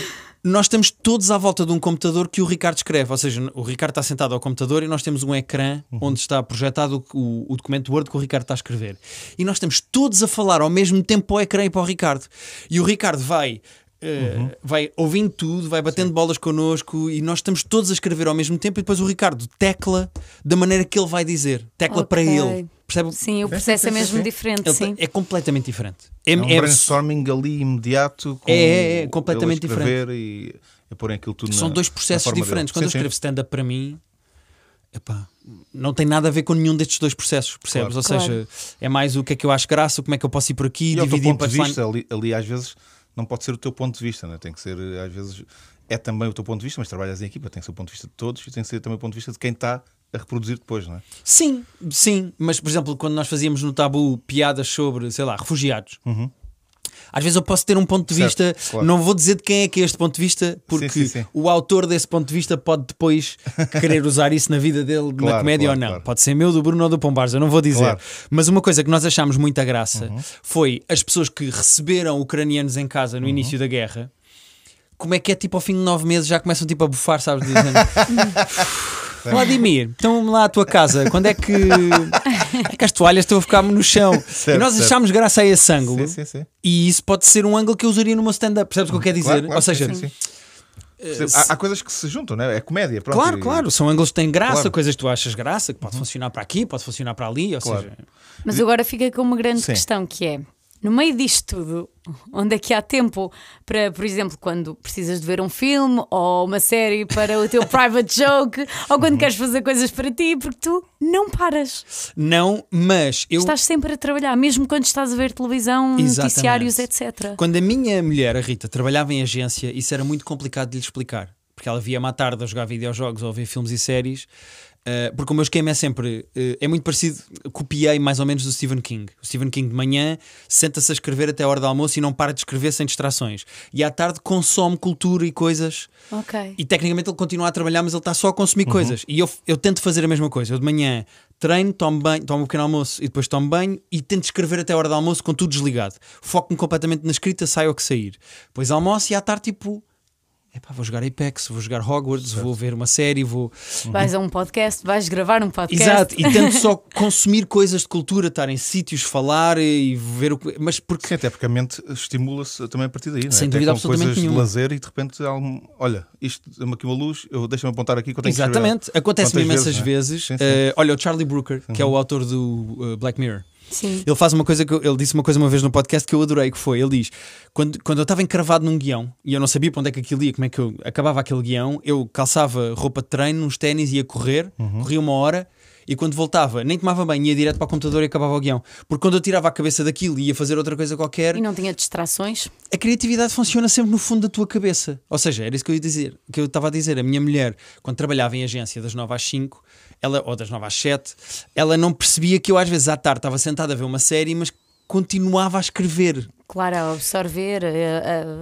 nós estamos todos à volta de um computador que o Ricardo escreve. Ou seja, o Ricardo está sentado ao computador e nós temos um ecrã onde está projetado o, o documento Word que o Ricardo está a escrever. E nós estamos todos a falar ao mesmo tempo para o ecrã e para o Ricardo. E o Ricardo vai. Eh, vai ouvindo tudo, vai batendo bolas connosco e nós estamos todos a escrever ao mesmo tempo e depois o Ricardo tecla da maneira que ele vai dizer, tecla Ok. para ele. Percebe? Sim, o Sim, processo sim, é sim, mesmo sim. diferente, Ele sim. é completamente diferente. É, É um é- brainstorming ali imediato. Com É, é, é, completamente escrever E a pôr aquilo tudo São na- dois processos diferentes. dele. Quando eu Sim, sim. escrevo stand-up para mim, epá, não tem nada a ver com nenhum destes dois processos, percebes? Claro. Ou Claro. seja, é mais o que é que eu acho graça, como é que eu posso ir por aqui, E dividir ponto para de vista, ali, ali às vezes não pode ser o teu ponto de vista, né? tem que ser, às vezes, é também o teu ponto de vista, mas trabalhas em equipa, tem que ser o ponto de vista de todos e tem que ser também o ponto de vista de quem está a reproduzir depois, não é? Sim, sim, mas por exemplo, quando nós fazíamos no tabu piadas sobre, sei lá, refugiados. Às vezes eu posso ter um ponto de Uhum. Certo, vista, claro. não vou dizer de quem é que é este ponto de vista, porque sim, sim. o autor desse ponto de vista pode depois querer usar isso na vida dele, na Claro, comédia claro, ou não. Pode ser meu, do Bruno ou do Pombares, eu não vou dizer. Uhum. Mas uma coisa que nós achámos muita graça foi as pessoas que receberam ucranianos em casa Uhum. no início da guerra. Como é que é tipo ao fim de nove meses já começam tipo a bufar, sabes? Dizendo, Vladimir, então lá à tua casa, quando é que, é que as toalhas estão a ficar no chão? Certo, e nós certo. achámos graça a esse ângulo. Sim, sim, sim. E isso pode ser um ângulo que eu usaria numa stand-up. Percebes o que eu quero dizer? Claro, claro, Ou seja, sim, sim, sim. eh. Há, há coisas que se juntam, não é? É comédia, pronto. Claro, claro, são ângulos que têm graça, Claro. Uhum. coisas que tu achas graça, que pode funcionar para aqui, pode funcionar para ali, ou Claro. seja, Mas agora fica com uma grande Sim. questão que é. No meio disto tudo, onde é que há tempo para, por exemplo, quando precisas de ver um filme ou uma série para o teu private joke, ou Uhum. quando queres fazer coisas para ti, porque tu não paras. não, mas eu Estás sempre a trabalhar, mesmo quando estás a ver televisão, Exatamente. noticiários, etc. Quando a minha mulher, a Rita, trabalhava em agência, isso era muito complicado de lhe explicar. Porque ela via-me à tarde a jogar videojogos ou a ver filmes e séries. Uh, porque o meu esquema é sempre. uh, é muito parecido. Copiei mais ou menos do Stephen King. O Stephen King de manhã senta-se a escrever até a hora do almoço e não para de escrever sem distrações. E à tarde consome cultura e coisas. Ok. E tecnicamente ele continua a trabalhar, mas ele está só a consumir coisas. E eu, eu tento fazer a mesma coisa. Eu de manhã treino, tomo banho, tomo um pequeno almoço e depois tomo banho e tento escrever até a hora do almoço com tudo desligado. Foco-me completamente na escrita, saio ao que sair. Depois almoço e à tarde, tipo. Epá, vou jogar Apex, vou jogar Hogwarts, vou ver uma série, vou. Vais a um podcast, vais gravar um podcast. Exato, e tento só consumir coisas de cultura, estar em sítios, falar e ver o que. Mas porque. Sim, até porque a mente estimula-se também a partir daí, não é? Sem Até dúvida com absolutamente coisas nenhuma. de lazer e de repente há um, olha, isto dá-me aqui uma luz, eu deixa-me apontar aqui que eu tenho Exatamente, acontece-me imensas vezes, é? vezes. Sim, sim. eh, olha, o Charlie Brooker, que é o autor do uh, Black Mirror. Sim. Ele faz uma coisa que eu- ele disse uma coisa uma vez no podcast que eu adorei, que foi, ele diz, quando, quando eu estava encravado num guião e eu não sabia para onde é que aquilo ia, como é que eu acabava aquele guião, eu calçava roupa de treino, uns ténis, ia correr, Uhum. corria uma hora e quando voltava, nem tomava banho, ia direto para o computador e acabava o guião. Porque quando eu tirava a cabeça daquilo e ia fazer outra coisa qualquer, E não tinha distrações. a criatividade funciona sempre no fundo da tua cabeça. Ou seja, era isso que eu ia dizer, que eu estava a dizer. A minha mulher, quando trabalhava em agência das 9 às 5, ela, ou das 9 às 7, ela não percebia que eu às vezes à tarde estava sentado a ver uma série, mas continuava a escrever. Claro, a absorver, a,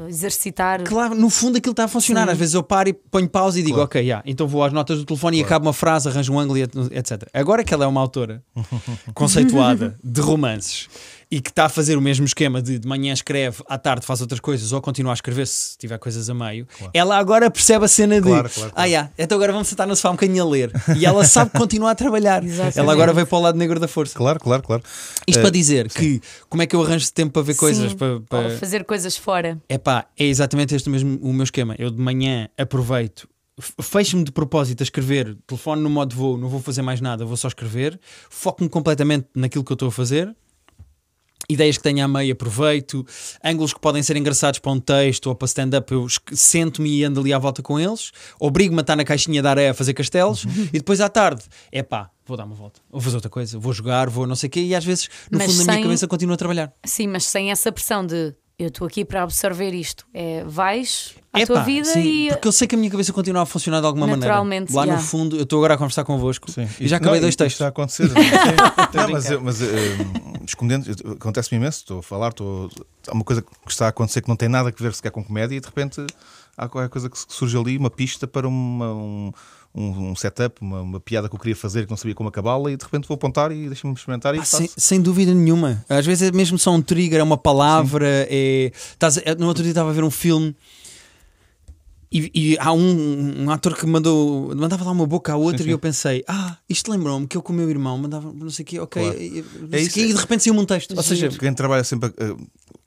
a exercitar. Claro, no fundo aquilo está a funcionar. Sim. Às vezes eu paro e ponho pausa e digo, Claro. ok, já, então vou às notas do telefone e acabo uma frase, arranjo um ângulo, e et- etc. Agora que ela é uma autora conceituada de romances e que está a fazer o mesmo esquema de de manhã escreve, à tarde faz outras coisas ou continua a escrever se tiver coisas a meio, ela agora percebe a cena de Claro, claro, ah, claro. yeah, então agora vamos sentar no sofá um bocadinho a ler e ela sabe que continua a trabalhar. Exatamente. ela agora veio para o lado negro da força. Claro, claro, claro. Isto Eh, para dizer que como é que eu arranjo tempo para ver coisas? Sim, Para, para... ou fazer coisas fora. É pá, é exatamente este o mesmo o meu esquema. Eu de manhã aproveito, fecho-me de propósito a escrever, telefone no modo voo, não vou fazer mais nada, vou só escrever, foco-me completamente naquilo que eu estou a fazer. Ideias que tenho à meia, aproveito. Ângulos que podem ser engraçados para um texto ou para stand-up, eu sento-me e ando ali à volta com eles. Obrigo-me a estar na caixinha da areia a fazer castelos. e depois à tarde, é pá, vou dar uma volta. Vou fazer outra coisa, vou jogar, vou não sei o quê. E às vezes, no Mas fundo da minha sem- cabeça, continuo a trabalhar. Sim, mas sem essa pressão de eu estou aqui para absorver isto. É vais à Epá, tua vida sim, e porque eu sei que a minha cabeça continua a funcionar de alguma maneira. Naturalmente, Lá já. no fundo, eu estou agora a conversar convosco Sim. e já acabei Não, dois textos. Está a acontecer. Não, mas eu- mas, eh, escondendo, acontece-me imenso. Estou a falar, estou, há uma coisa que está a acontecer que não tem nada a ver sequer com comédia e de repente há qualquer coisa que surge ali, uma pista para uma, um, um, um setup, uma, uma piada que eu queria fazer que não sabia como acabá-la e de repente vou apontar e deixa-me experimentar e Ah, sem, sem dúvida nenhuma. Às vezes é mesmo só um trigger, é uma palavra. É... Estás no outro dia estava a ver um filme e, e há um, um ator que mandou, mandava lá uma boca à outra Sim, sim. e eu pensei: Ah, isto lembrou-me que eu com o meu irmão mandava não sei o quê, ok. Claro. e- É isso, quê, e de repente saiu-me um texto. Ou seja, Quem trabalha sempre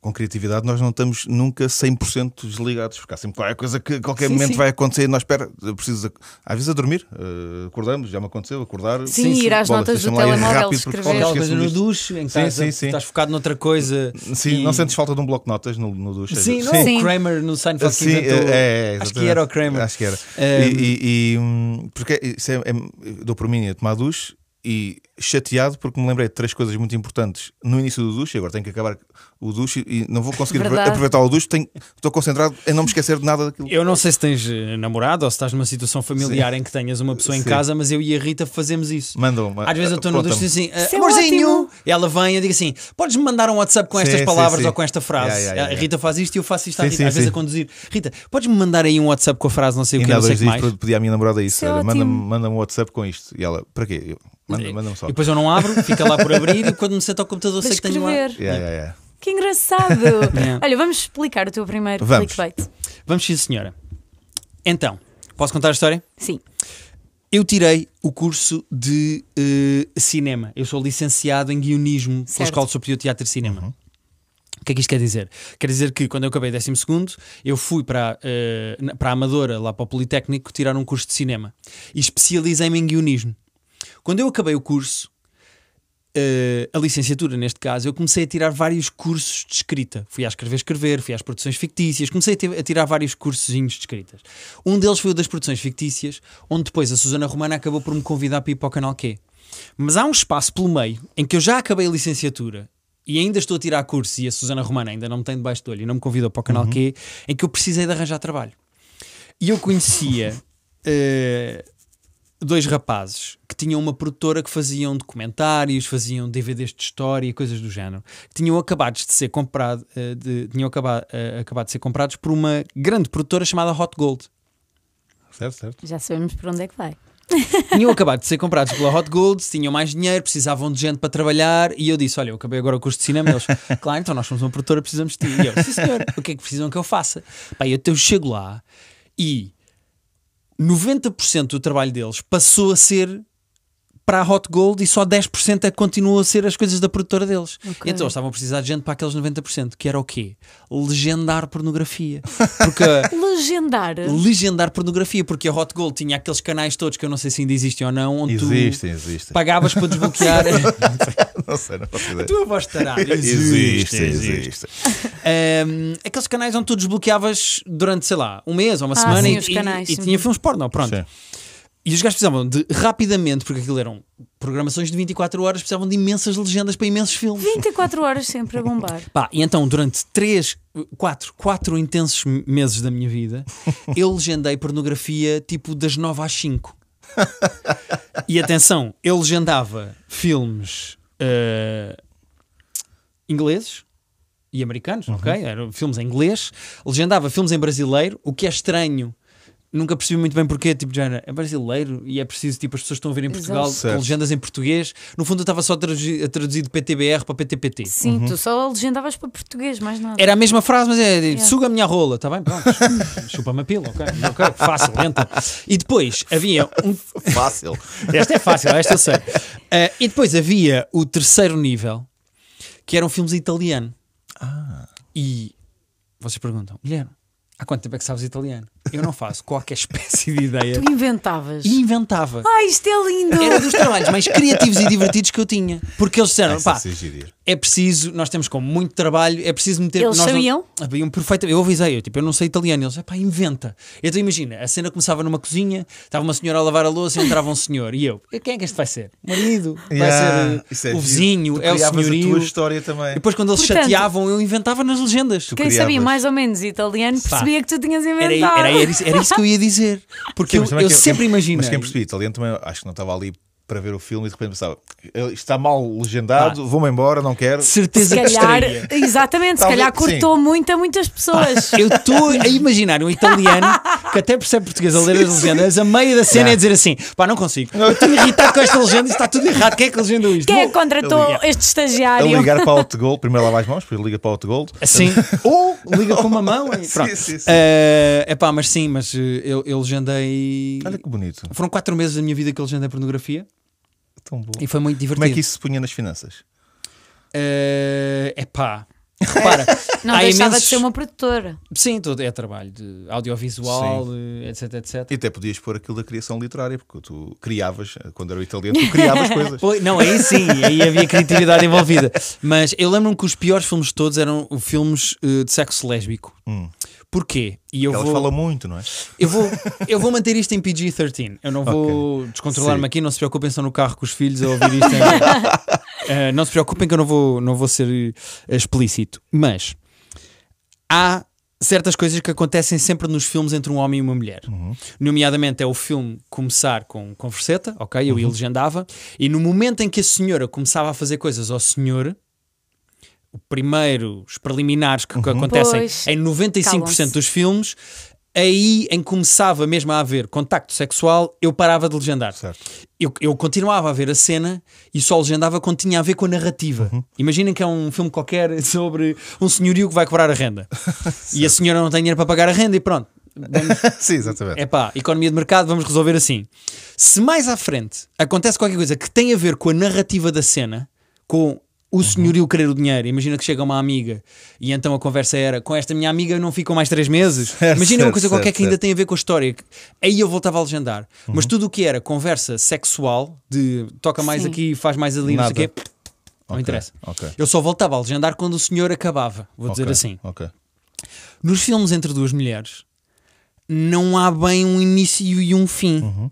com criatividade, nós não estamos nunca 100% desligados, porque há sempre qualquer coisa que a qualquer Sim, momento sim. vai acontecer e nós espera, preciso, às vezes a dormir, eh, acordamos, já me aconteceu, acordar. Sim, ir às Bolas, notas do telemóvel escrever. aquela coisa no duche em que Sim, estás, sim, sim. estás focado noutra coisa. Sim, e- não sentes falta de um bloco de notas no, no duche? Sim, não é o Kramer no Seinfeld que Sim, inventou. é, é, Acho que era o Kramer. Acho que era. Um, E, e- e, hum, porque isso é, é- dou por mim a tomar duche e chateado porque me lembrei de três coisas muito importantes no início do duche. e Agora tenho que acabar o duche e não vou conseguir Verdade. aproveitar o duche. Tenho, estou concentrado em não me esquecer de nada daquilo. Eu não sei se tens eh, namorado ou se estás numa situação familiar em que tenhas uma pessoa em Sim. casa, mas eu e a Rita fazemos isso. Mandam uma- Às vezes eu estou no duche e digo assim, é amorzinho, ótimo. e ela vem e eu digo assim: podes-me mandar um WhatsApp com Sim, estas sim, palavras sim. ou com esta frase. Yeah, yeah, yeah, A Rita faz isto e eu faço isto à Sim, Rita, sim, às vezes sim. a conduzir. Rita, podes-me mandar aí um WhatsApp com a frase não sei o que, não sei o dois que mais. pedi à minha namorada isso. É. Manda-me manda um WhatsApp com isto. E ela, para quê? Eu, manda- Manda-me só. E depois eu não abro, fica lá por abrir e quando me sento ao computador para sei que tenho lá. Yeah, yeah, yeah. Que engraçado! Yeah. Olha, vamos explicar o teu primeiro Vamos. clickbait. Vamos sim, senhora. Então, posso contar a história? Sim. Eu tirei o curso de eh, cinema. Eu sou licenciado em guionismo pela Certo. Escola Superior de Teatro e Cinema. O que é que isto quer dizer? Quer dizer que quando eu acabei 12 eu fui para, na- para a Amadora, lá para o Politécnico, tirar um curso de cinema e especializei-me em guionismo. Quando eu acabei o curso, eh, a licenciatura neste caso, eu comecei a tirar vários cursos de escrita. Fui a escrever, escrever, fui às produções fictícias, comecei a, a tirar vários cursozinhos de escritas. Um deles foi o das produções fictícias, onde depois a Susana Romana acabou por me convidar para ir para o canal Q. Mas há um espaço pelo meio em que eu já acabei a licenciatura e ainda estou a tirar cursos e a Susana Romana ainda não me tem debaixo do olho e não me convidou para o canal Q, em que eu precisei de arranjar trabalho. E eu conhecia eh, dois rapazes que tinham uma produtora que faziam documentários, faziam DVDs de história e coisas do género, que tinham acabado de ser comprado, eh, de- tinham acabado, eh, acabado de ser comprados por uma grande produtora chamada Hot Gold. Certo, certo. Já sabemos para onde é que vai. Tinham acabado de ser comprados pela Hot Gold, tinham mais dinheiro, precisavam de gente para trabalhar e eu disse: Olha, eu acabei agora o curso de cinema. Eles, claro, então nós somos uma produtora, precisamos de ti. E eu, sim senhor, o que é que precisam que eu faça? Pá, eu, eu chego lá e 90% do trabalho deles passou a ser para a Hot Gold e só 10% é que continuou a ser as coisas da produtora deles. Ok. E então eles estavam a precisar de gente para aqueles 90%, que era o quê? Legendar pornografia. Porque Legendar. legendar pornografia, porque a Hot Gold tinha aqueles canais todos que eu não sei se ainda existem ou não, onde Existem, tu existem. pagavas para desbloquear. Não sei, não faço a ideia. tua voz estará. Existe, existe. Um, aqueles canais onde tu desbloqueavas durante, sei lá, um mês ou uma Ah, semana sim, e, os e- canais, e sim. tinha filmes porno, pronto. Sim. E os gajos precisavam de rapidamente, porque aquilo eram programações de 24 horas, precisavam de imensas legendas para imensos filmes. 24 horas sempre a bombar. Pá, e então durante 3, 4, 4 intensos meses da minha vida, eu legendei pornografia tipo das 9 às 5. e atenção, eu legendava filmes eh, ingleses e americanos, ok? Eram filmes em inglês, legendava filmes em brasileiro, o que é estranho Nunca percebi muito bem porquê, tipo, já era, é brasileiro e é preciso, tipo, as pessoas estão a ver em Portugal Exato. com legendas em português. No fundo, eu estava só a traduzir, a traduzir de PTBR para PTPT. Sim, tu só legendavas para português, mais nada. Era a mesma frase, mas é Yeah. suga a minha rola, está bem? Pronto, chupa-me a pila, ok, ok, fácil, lenta. E depois havia um. Fácil. Esta é fácil, esta eu sei. Ah, e depois havia o terceiro nível, que eram filmes italiano. E vocês perguntam, Guilherme, há quanto tempo é que sabes italiano? Eu não faço qualquer espécie de ideia. Tu inventavas. E inventava. Ai, isto é lindo! Era dos trabalhos mais criativos e divertidos que eu tinha. Porque eles disseram, Essa pá. É preciso, nós temos com muito trabalho, é preciso meter. Eles nós não- sabiam? Sabiam perfeitamente. Eu avisei, eu, tipo, eu não sei italiano. Eles, pá, inventa. Então imagina, a cena começava numa cozinha, estava uma senhora a lavar a louça e entrava um senhor. E eu, quem é que este vai ser? O marido? Vai Yeah, ser isso é uh, o vizinho? Tu É o senhorio? a tua história também. E depois quando eles Portanto- chateavam, eu inventava nas legendas. Quem sabia criavas. mais ou menos italiano Pá. percebia que tu tinhas Era, inventado. era, era, isso, era isso que eu ia dizer. Porque Sim, eu, eu sempre imagino. Mas quem percebia italiano também acho que não estava ali para ver o filme e de repente pensava: "Ele está mal legendado, vou-me embora, não quero. Se Certeza que calhar, estranha. exatamente, se Talvez- calhar cortou muito a muitas pessoas. Eu estou a imaginar um italiano que até percebe português a ler as legendas, a meio da cena Yeah. é dizer assim: pá, não consigo. Eu estou irritado com esta legenda, isto está tudo errado. Quem é que legendou isto? Quem é que contratou este A estagiário? ligar para o Autogold, primeiro lava as mãos, depois liga para o Autogold. Assim, ou liga com uma mão. e Pronto. Sim, sim, sim. É pá, mas sim, mas eh, eu, eu legendei. Olha que bonito, Foram quatro meses da minha vida que eu legendei pornografia tão bom. e foi muito divertido. Como é que isso se punha nas finanças? É pá. Repara, Não deixava imensos- de ser uma produtora. Sim, todo é trabalho de audiovisual, eh, etc, etc. E até podias pôr aquilo da criação literária, porque tu criavas, quando era o italiano, tu criavas coisas. Pois, não, aí sim, aí havia criatividade envolvida. Mas eu lembro-me que os piores filmes de todos eram filmes eh, de sexo lésbico. Hum. Porquê? E eu vou, falam muito, não é? eu, vou, eu vou manter isto em PG-13. Eu não vou descontrolar-me Sim. aqui. Não se preocupem, estão no carro com os filhos a ouvir isto. Eh, não se preocupem que eu não vou, não vou ser eh, explícito. Mas há certas coisas que acontecem sempre nos filmes entre um homem e uma mulher. Nomeadamente é o filme começar com converseta, ok? Eu ia legendava, e no momento em que a senhora começava a fazer coisas ao senhor, primeiro, os preliminares que, que acontecem Pois. em 95% Calam-se. dos filmes, aí em que começava mesmo a haver contacto sexual, eu parava de legendar. Certo. Eu, eu continuava a ver a cena e só legendava quando tinha a ver com a narrativa. Uhum. Imaginem que é um filme qualquer sobre um senhorio que vai cobrar a renda e a senhora não tem dinheiro para pagar a renda e pronto. Vamos, Sim, exatamente. é pá, economia de mercado, vamos resolver assim. Se mais à frente acontece qualquer coisa que tem a ver com a narrativa da cena, com o senhorio querer o dinheiro, imagina que chega uma amiga e então a conversa era com esta minha amiga não ficam mais três meses. Certo, imagina uma certo, coisa qualquer certo, que ainda tem a ver com a história. Aí eu voltava a legendar. Mas tudo o que era conversa sexual, de toca mais Sim. aqui, faz mais ali, não sei o Nada. quê, não interessa. ok. Eu só voltava a legendar quando o senhor acabava, vou dizer Ok, assim. Nos filmes entre duas mulheres não há bem um início e um fim.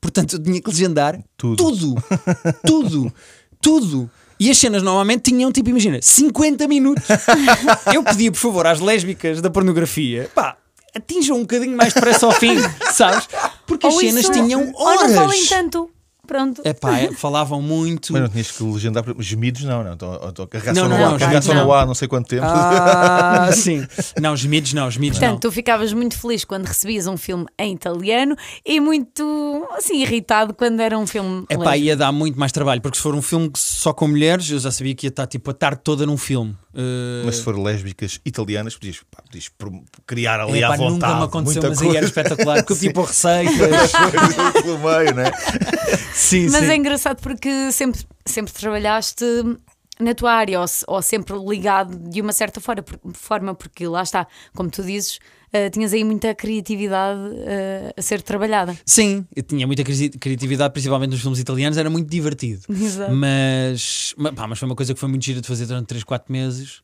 Portanto, eu tinha que legendar Tudo. tudo, tudo, tudo. E as cenas normalmente tinham, tipo, imagina, 50 minutos. eu pedia, por favor, às lésbicas da pornografia, pá, atinjam um bocadinho mais depressa ao fim, sabes? Porque as Ou cenas isso- tinham Ou horas. não falem tanto. Pronto. É pá, falavam muito. Mas não tinhas que legendar gemidos, não, não. Não, não, no não, ar, não. no ar não sei quanto tempo. Ah, sim. Não, gemidos não, gemidos não. Portanto, tu ficavas muito feliz quando recebias um filme em italiano e muito assim irritado quando era um filme. É pá, ia dar muito mais trabalho, porque se for um filme só com mulheres, eu já sabia que ia estar tipo a tarde toda num filme. Uh, Mas se for lésbicas italianas, podias, pá, podias criar ali epá, à vontade. nunca me aconteceu, muita mas aí era coisa. espetacular, porque eu tipo receitas. Coisa pelo meio, né? sim, Mas sim. é engraçado porque sempre, sempre trabalhaste na tua área ou, ou sempre ligado de uma certa forma, porque lá está, como tu dizes, eh, tinhas aí muita criatividade eh, a ser trabalhada. Sim, eu tinha muita cri- criatividade, principalmente nos filmes italianos, era muito divertido. Exato. Mas, ma- pá, mas foi uma coisa que foi muito gira de fazer durante 3, 4 meses.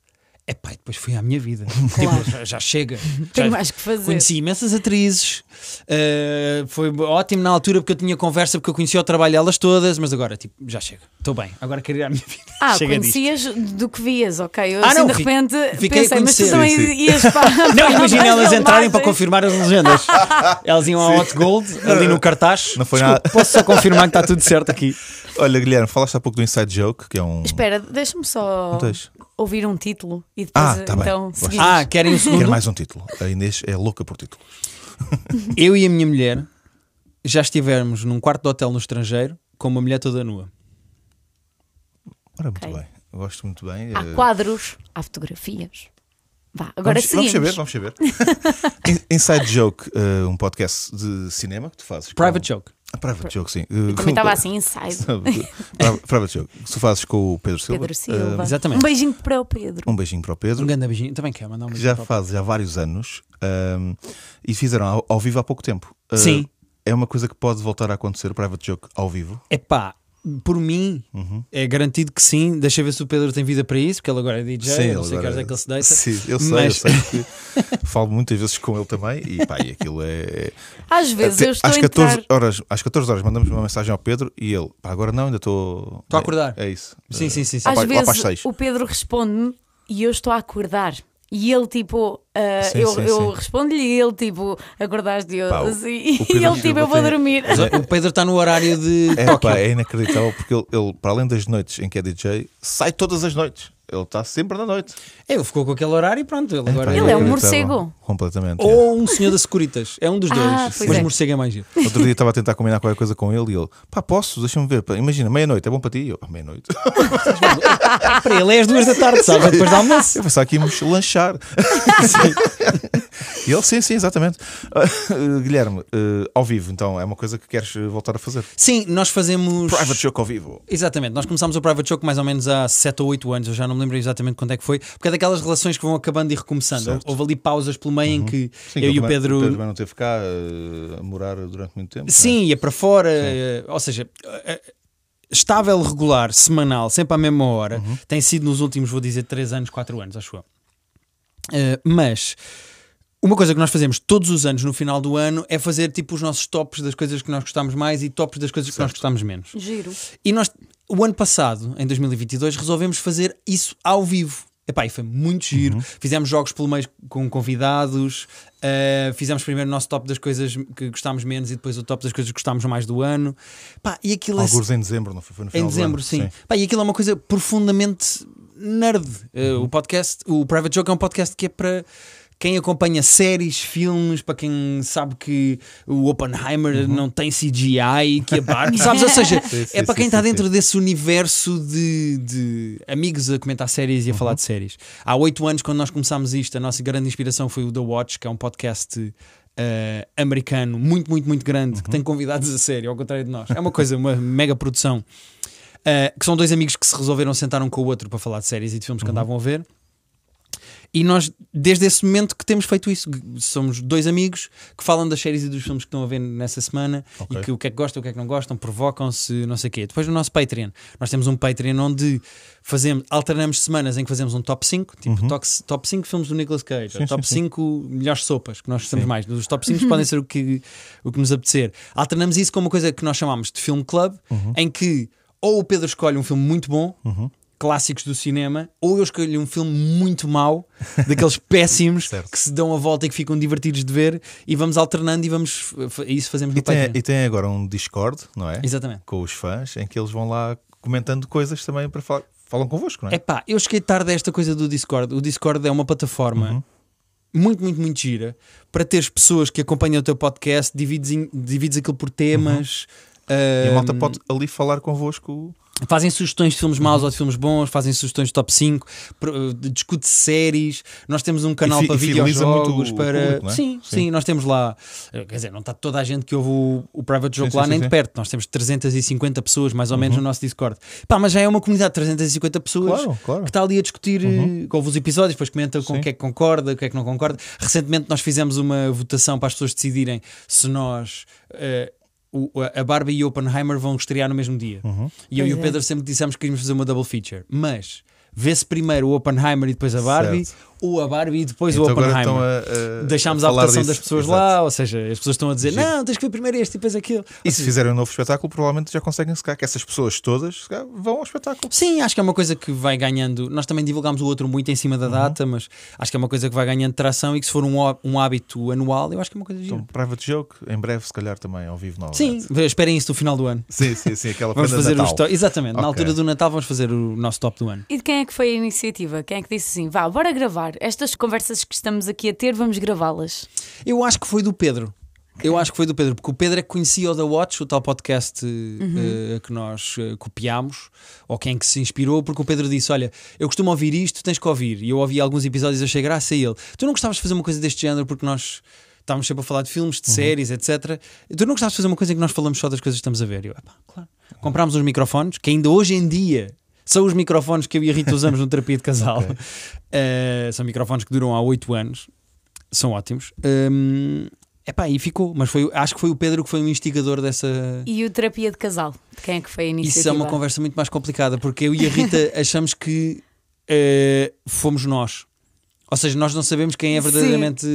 É pá, depois foi à minha vida. Claro. Tipo, já, já chega. Tenho Já- mais que fazer. Conheci imensas atrizes, uh, foi ótimo na altura porque eu tinha conversa, porque eu conhecia o trabalho delas todas, mas agora, tipo, já chega, estou bem, agora quero ir à minha vida. Ah, chega disto. conhecias do que vias, ok? Eu Ah, assim não, de repente fiquei a pensei, mas tu conhecer. também Sim, sim. ias para. Não, imagina elas entrarem para confirmar as legendas. Elas iam ao Hot Gold, ali no cartaz. Não foi Desculpa, nada. Posso só confirmar que está tudo certo aqui. Olha, Guilherme, falaste há pouco do Inside Joke, que é um. Espera, deixa-me só Deixa. Ouvir um título e depois Ah, tá bem. então seguimos. Ah, querem um segundo? Quero mais um título. A Inês é louca por títulos. Eu e a minha mulher já estivemos num quarto de hotel no estrangeiro com uma mulher toda nua. Ora, muito Ok. bem. Eu gosto muito bem. Há Eh, quadros, há fotografias. Vá, agora vamos, vamos seguimos. saber, vamos saber. In- Inside Joke, eh, um podcast de cinema que tu fazes. com- Private joke. Ah, Private Joke, sim. Eu também estava assim, inside. Private- Private Joke. Que tu fazes com o Pedro Silva. Pedro Silva. Eh, exatamente. Um beijinho para o Pedro. um beijinho para o Pedro. Um grande beijinho. Também quer mandar um que beijinho já para o- faz há vários anos ahm, e fizeram ao, ao vivo há pouco tempo. Ah, Sim. É uma coisa que pode voltar a acontecer, o Private Joke ao vivo. Epá, por mim, Uhum. é garantido que sim. Deixa eu ver se o Pedro tem vida para isso, porque ele agora é DJ. eu não sei que horas é que ele se deita. Sim, eu sei, mas- eu sei. que falo muitas vezes com ele também e pá, e aquilo é. Às vezes Até eu estou às, a 14 entrar. horas, às 14 horas mandamos uma mensagem ao Pedro e ele, pá, agora não, ainda estou. Estou a acordar. É, é isso. Sim, sim, sim. sim. Às vezes o Pedro responde-me e eu estou a acordar. E ele, tipo, ah, Sim, eu, sim, eu respondo-lhe e ele, tipo, acordaste eu Pá, o- assim. o E Pedro ele, tipo, eu vou dormir. O Pedro está no horário de É, Tóquio. pá, é inacreditável porque ele, ele, para além das noites em que é DJ, sai todas as noites. Ele está sempre na noite. Ele ficou com aquele horário e pronto. Ele agora Pá, Ele é um morcego. Completamente. é. Ou um senhor da Securitas. É um dos Ah, dois. pois Mas é. morcego é mais giro. Outro dia estava a tentar combinar qualquer coisa com ele e ele, pá, posso? Deixa-me ver. Imagina, meia-noite, é bom para ti? Eu, "Ah, meia-noite. Para ele é às duas da tarde, sabe? Depois do almoço. Eu pensava que íamos lanchar. e ele, sim, sim, exatamente. Ah, Guilherme, eh, ao vivo, então, é uma coisa que queres voltar a fazer. Sim, nós fazemos. Private Joke ao vivo. Exatamente, nós começámos o Private Joke mais ou menos há 7 ou 8 anos, eu já não me lembro exatamente quando é que foi, porque é daquelas relações que vão acabando e recomeçando. Certo. Houve ali pausas pelo meio em que Sim, eu e o Pedro. O Pedro também não teve cá eh, a morar durante muito tempo. é? Sim, ia para fora, eh, ou seja, eh, estável, regular, semanal, sempre à mesma hora, Uhum. tem sido nos últimos, vou dizer, 3 anos, 4 anos, acho eu. Mas uma coisa que nós fazemos todos os anos no final do ano é fazer tipo os nossos tops das coisas que nós gostamos mais e tops das coisas que nós gostamos menos. Giro. E nós, o ano passado, em 2022, resolvemos fazer isso ao vivo. Epá, e foi muito giro. Uhum. Fizemos jogos pelo meio com convidados. uh, fizemos primeiro o nosso top das coisas que gostámos menos e depois o top das coisas que gostámos mais do ano. Pá, e aquilo é- Alguns em dezembro, não foi? Foi no em final do dezembro, sim. Pá, e aquilo é uma coisa profundamente nerd. Uh, Uhum. o podcast, o Private Joke é um podcast que é para quem acompanha séries, filmes, para quem sabe que o Oppenheimer não tem CGI, que é barco, sabes? Ou seja, Uhum. Sim, sim, é para quem sim, está dentro desse universo de, de amigos a comentar séries e a Uhum. falar de séries. Há oito anos, quando nós começámos isto, a nossa grande inspiração foi o The Watch, que é um podcast uh, americano muito, muito, muito grande, Uhum. que tem convidados a sério, ao contrário de nós. É uma coisa, uma mega produção. Uh, que são dois amigos que se resolveram sentar um com o outro para falar de séries e de Uhum. filmes que andavam a ver. E nós, desde esse momento que temos feito isso, somos dois amigos que falam das séries e dos filmes que estão a ver nessa semana Ok. e que o que é que gostam, o que é que não gostam, provocam-se, não sei o quê. Depois no nosso Patreon, nós temos um Patreon onde fazemos, alternamos semanas em que fazemos um top 5, tipo top, top 5 filmes do Nicolas Cage, Uhum. Sim, top sim, sim. 5 melhores sopas que nós gostamos mais. Os top 5 podem ser o que, o que nos apetecer. Alternamos isso com uma coisa que nós chamamos de Film Club, Uhum. em que ou o Pedro escolhe um filme muito bom, clássicos do cinema, ou eu escolho um filme muito mau, daqueles péssimos que se dão a volta e que ficam divertidos de ver, e vamos alternando e vamos isso fazemos no E tem, e tem agora um Discord, não é? Exatamente. Com os fãs, em que eles vão lá comentando coisas também para falar. Falam convosco, não é? Epá, eu cheguei tarde a esta coisa do Discord. O Discord é uma plataforma Uhum. muito, muito, muito gira para teres pessoas que acompanham o teu podcast, divides, em- divides aquilo por temas. Uhum. E a malta ahm, pode ali falar convosco. Fazem sugestões de filmes maus Uhum. ou de filmes bons, fazem sugestões de top 5, pro- de- discute séries. Nós temos um canal fi- para e videojogos. para... público, é? sim, sim, Sim. nós temos lá. eh, Quer dizer, não está toda a gente que ouve o, o Private Joke sim, lá sim, nem de perto. Nós temos 350 pessoas, mais ou menos, Uhum. no nosso Discord. Pá, mas já é uma comunidade de 350 pessoas Claro, claro. que está ali a discutir, eh, que ouve os episódios, depois comenta com o que é que concorda, o que é que não concorda. Recentemente nós fizemos uma votação para as pessoas decidirem se nós. eh, o- a Barbie e o Oppenheimer vão estrear no mesmo dia. Uhum. E eu e o Pois é. Pedro sempre dissemos que queríamos fazer uma double feature. Mas vê-se primeiro o Oppenheimer e depois a Barbie, Certo. ou a Barbie e depois Então o agora Oppenheimer. estão a, a- Deixámos a a votação disso. das pessoas Exato. lá, ou seja, as pessoas estão a dizer: Giro. não, tens que ver primeiro este e depois aquilo. E se fizerem um novo espetáculo, provavelmente já conseguem se calhar, que essas pessoas todas vão ao espetáculo. Sim, acho que é uma coisa que vai ganhando. Nós também divulgámos o outro muito em cima Uhum. da data, mas acho que é uma coisa que vai ganhando tração e que se for um, um hábito anual, eu acho que é uma coisa gira. Então, Private Joke, em breve, se calhar também ao vivo Sim, novamente. esperem isso no final do ano. Sim, sim, sim, aquela Vamos fazer o Natal. Exatamente, na Ok. altura do Natal vamos fazer o nosso top do ano. E de quem quem é que foi a iniciativa? Quem é que disse assim: vá, bora gravar. Estas conversas que estamos aqui a ter, vamos gravá-las. Eu acho que foi do Pedro. Eu acho que foi do Pedro, porque o Pedro é que conhecia o The Watch, o tal podcast eh, que nós eh, copiámos, ou quem que se inspirou, porque o Pedro disse: Olha, eu costumo ouvir isto, tens que ouvir. E eu ouvi alguns episódios e achei graça a ele. Tu não gostavas de fazer uma coisa deste género porque nós estávamos sempre a falar de filmes, de séries, etc. Tu não gostavas de fazer uma coisa em que nós falamos só das coisas que estamos a ver? E eu, "Epá, claro. Comprámos uns microfones, que ainda hoje em dia são os microfones que eu e a Rita usamos no terapia de casal. Eh, são microfones que duram há 8 anos, são ótimos. Hum, epá, e ficou, mas foi, acho que foi o Pedro que foi o instigador dessa. E o terapia de casal? De quem é que foi a iniciativa? Isso é uma conversa muito mais complicada, porque eu e a Rita achamos que eh, fomos nós. Ou seja, nós não sabemos quem é verdadeiramente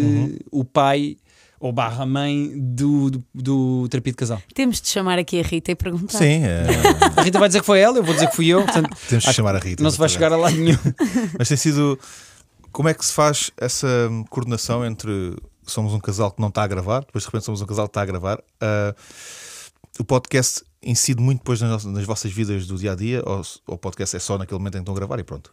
o pai ou barra mãe do, do, do terapia de casal. Temos de chamar aqui a Rita e perguntar. Sim, é, A Rita vai dizer que foi ela, eu vou dizer que fui eu. Portanto, temos acho chamar a Rita. não se vai chegar a lado nenhum. Mas tem sido. Como é que se faz essa coordenação entre somos um casal que não está a gravar, depois de repente somos um casal que está a gravar? Ah, o podcast incide muito depois nas, nossas- nas vossas vidas do dia a dia, ou, ou o podcast é só naquele momento em que estão a gravar e pronto?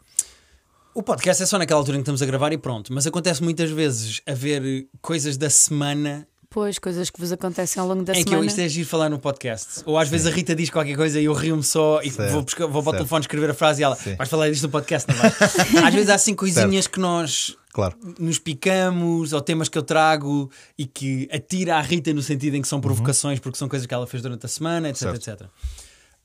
O podcast é só naquela altura em que estamos a gravar e pronto. Mas acontece muitas vezes haver coisas da semana Pois, coisas que vos acontecem ao longo da em que eu, semana. isto é giro falar no podcast. Ou às vezes a Rita diz qualquer coisa e eu rio-me só e Certo, vou, buscar- vou para o certo. telefone escrever a frase e ela Sim. vais falar disto no podcast, não vais? às vezes há assim coisinhas que nós Claro. nos picamos ou temas que eu trago e que atira a Rita no sentido em que são provocações porque são coisas que ela fez durante a semana, etc, Uhum. Certo. etc.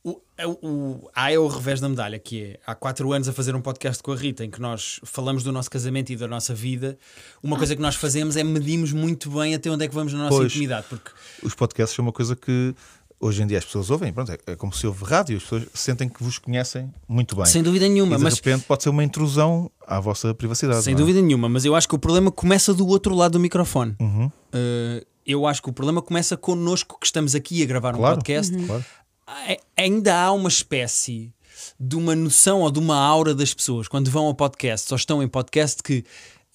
O, o, o, há é o revés da medalha, que é há quatro anos a fazer um podcast com a Rita em que nós falamos do nosso casamento e da nossa vida. Uma coisa que nós fazemos é medimos muito bem até onde é que vamos na nossa Pois. intimidade, porque Os podcasts são uma coisa que hoje em dia as pessoas ouvem, pronto, é, é como se ouve rádio, as pessoas sentem que vos conhecem muito bem. sem dúvida nenhuma, e de mas repente pode ser uma intrusão à vossa privacidade. Sem é? dúvida nenhuma, mas eu acho que o problema começa do outro lado do microfone. Uhum. Uh, eu acho que o problema começa connosco que estamos aqui a gravar um Claro. podcast. Claro. A- Ainda há uma espécie de uma noção ou de uma aura das pessoas quando vão ao podcast ou estão em podcast que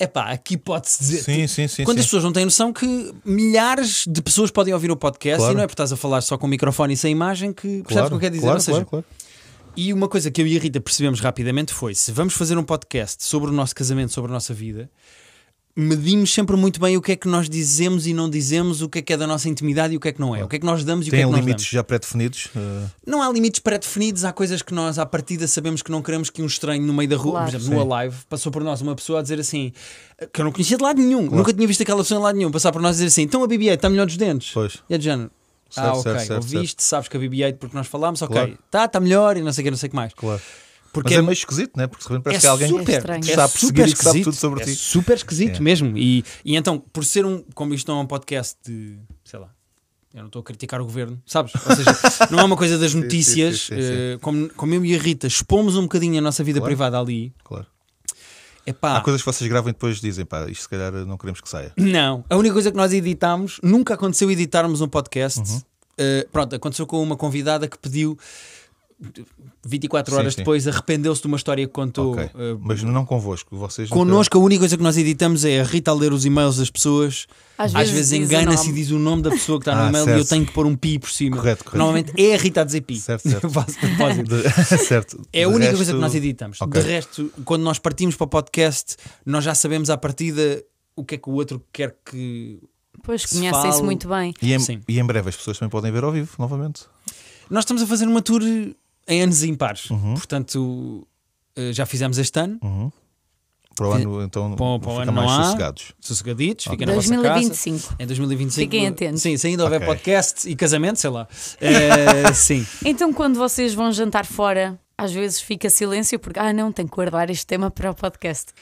epá, aqui pode-se dizer. Sim, sim, sim. quando as pessoas não têm noção que milhares de pessoas podem ouvir o podcast Claro. e não é porque estás a falar só com o microfone e sem imagem que percebes o que eu quero dizer. Claro, seja, claro, claro. e uma coisa que eu e a Rita percebemos rapidamente foi: se vamos fazer um podcast sobre o nosso casamento, sobre a nossa vida, medimos sempre muito bem o que é que nós dizemos e não dizemos, o que é que é da nossa intimidade e o que é que não é, o que é que nós damos e o que é que nós limites damos. já pré-definidos? eh, Não há limites pré-definidos, há coisas que nós à partida sabemos que não queremos que um estranho no meio da rua, Claro. por exemplo, no Alive, passou por nós uma pessoa a dizer assim, que eu não conhecia de lado nenhum, nunca tinha visto aquela pessoa em lado nenhum, passar por nós e dizer assim, então a BB-8 está melhor dos dentes. Pois. E é de género. Certo, ah, ok, certo, certo, ouviste, sabes que a BB-8 porque nós falámos, ok, Claro. tá, está melhor e não sei o que, não sei o que mais. Claro. Porque Mas é meio esquisito, né? Porque de repente parece que é alguém super, estranho. que é está a perseguir super e que sabe esquisito, tudo sobre é ti. super esquisito É. mesmo. E, e então, por ser um, como isto não é um podcast de, sei lá, eu não estou a criticar o governo, sabes? Ou seja, não é uma coisa das notícias. sim, sim, sim. eh, como, como eu e a Rita expomos um bocadinho a nossa vida Claro. privada ali, Claro. é pá. Há coisas que vocês gravam e depois dizem, pá, isto se calhar não queremos que saia. Não, a única coisa que nós editámos, nunca aconteceu editarmos um podcast. Uhum. Eh, pronto, aconteceu com uma convidada que pediu 24 Sim, horas sim. depois, arrependeu-se de uma história que contou. Ok. eh, Mas não convosco, vocês. nunca- Connosco, a única coisa que nós editamos é a Rita a ler os e-mails das pessoas. Às Às, vezes vezes, engana-se e diz o nome da pessoa que está no Ah, e-mail certo. e eu tenho que pôr um pi por cima. Correto, correto. Normalmente é a Rita a dizer pi. Certo, certo. De certo. É a De única resto- coisa que nós editamos. Ok. De resto, quando nós partimos para o podcast, nós já sabemos à partida o que é que o outro quer que. Pois se conhecem-se muito bem. E em, Sim. e em breve as pessoas também podem ver ao vivo, novamente. Nós estamos a fazer uma tour em anos impares. Uhum. Portanto, eh, já fizemos este ano. Para o ano, então, Para para o fica ano mais não há. sossegados. Sossegaditos, fiquem na vossa casa. 2025. Em 2025. Fiquem atentos. Sim, se ainda houver Ok. podcast e casamento, sei lá. Eh, sim. Então, quando vocês vão jantar fora, às vezes fica silêncio porque, ah, não, tenho que guardar este tema para o podcast.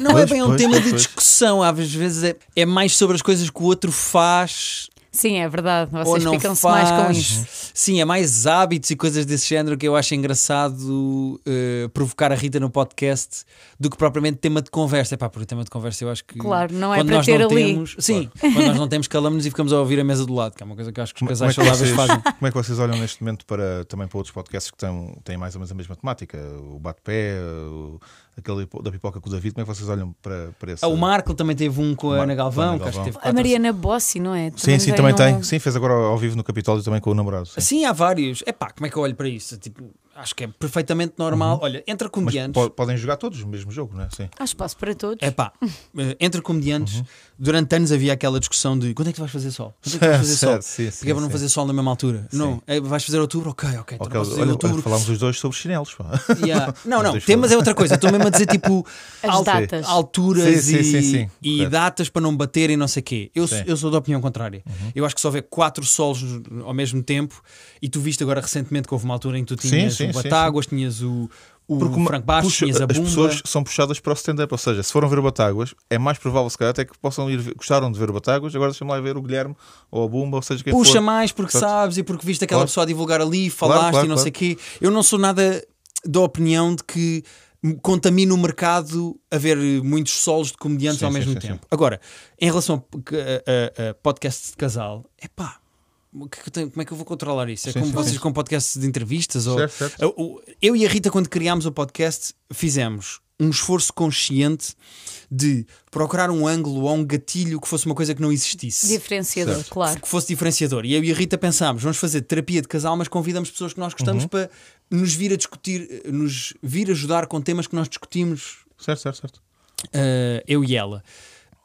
Não Pois, é bem um pois, tema pois, de pois. discussão, às vezes é, é mais sobre as coisas que o outro faz Sim, é verdade. ou Vocês não ficam-se faz. mais com isso. Sim, é mais hábitos e coisas desse género que eu acho engraçado eh, provocar a Rita no podcast do que propriamente tema de conversa. Epá, porque o tema de conversa eu acho que. Claro, não é quando para nós ter não ali. Temos, sim, quando nós não temos, calamos-nos e ficamos a ouvir a mesa do lado, que é uma coisa que eu acho que os Como, como casais é que saudáveis vocês, fazem. como é que vocês olham neste momento para, também para outros podcasts que têm, têm mais ou menos a mesma temática? O Bate-Pé, o- aquele da pipoca com o David, como é que vocês olham para, para esse? Ah, o Marco também teve um com a Ana Galvão, que acho que Galvão. teve A quatro Mariana Bossi, não é? Sim, sim, veio também tem. Sim, fez agora ao vivo no Capitólio também com o namorado. Sim. Sim, há vários. É pá, como é que eu olho para isso? Tipo, acho que é perfeitamente normal. Olha, entre Mas comediantes. po- podem jogar todos o mesmo jogo, não é? Sim. Há espaço para todos. É pá, eh, entre comediantes, Uhum. Durante anos havia aquela discussão de quando é que tu vais fazer sol? Quando é que vais fazer sol? Sim, sim, Porque é para não sim. fazer sol na mesma altura. Não, é, vais fazer outubro? Ok, ok. então Ok, não posso fazer olha, outubro. olha, falámos os dois sobre chinelos. pá. Yeah. Não, não, Mas temas é outra coisa. Estou mesmo a dizer tipo As datas. alturas Sim, sim, e, sim, sim. e datas para não bater e não sei o quê. Eu, Sim. Uhum. eu sou da opinião contrária. Eu acho que se houver quatro solos ao mesmo tempo, e tu viste agora recentemente que houve uma altura em que tu Sim, tinhas sim, o sim, Batáguas, tinhas o, o Porque Franco Bastos, puxa- as Bumba. pessoas são puxadas para o stand-up, ou seja, se foram ver o Batáguas, é mais provável se calhar até que possam ir gostaram de ver o Batáguas, agora deixa-me lá ver o Guilherme ou a Bumba, ou seja, quem Puxa for. mais porque Portanto, sabes e porque viste aquela Claro. pessoa a divulgar ali, falaste claro, e não claro. sei o quê. Eu não sou nada da opinião de que contamina o mercado haver muitos solos de comediantes Sim, ao mesmo sim, tempo. sim. Agora, em relação a, a, a podcasts de casal, é pá. Como é que eu vou controlar isso? É Sim, como sim, vocês sim. com podcasts de entrevistas? Ou, Certo, certo. Eu- e a Rita, quando criámos o podcast, fizemos um esforço consciente de procurar um ângulo ou um gatilho que fosse uma coisa que não existisse Diferenciador, Certo. claro. que fosse diferenciador. E eu e a Rita pensámos, vamos fazer terapia de casal, mas convidamos pessoas que nós gostamos Uhum. para nos vir a discutir, nos vir ajudar com temas que nós discutimos, Certo, certo, certo. eh, eu e ela.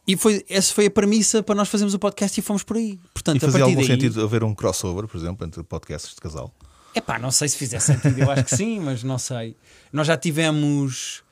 E foi, essa foi a premissa para nós fazermos o podcast e fomos por aí. Portanto, E fazia algum daí, sentido haver um crossover, por exemplo, entre podcasts de casal? Epá, não sei se fizer sentido, eu acho que sim, mas não sei. Nós já tivemos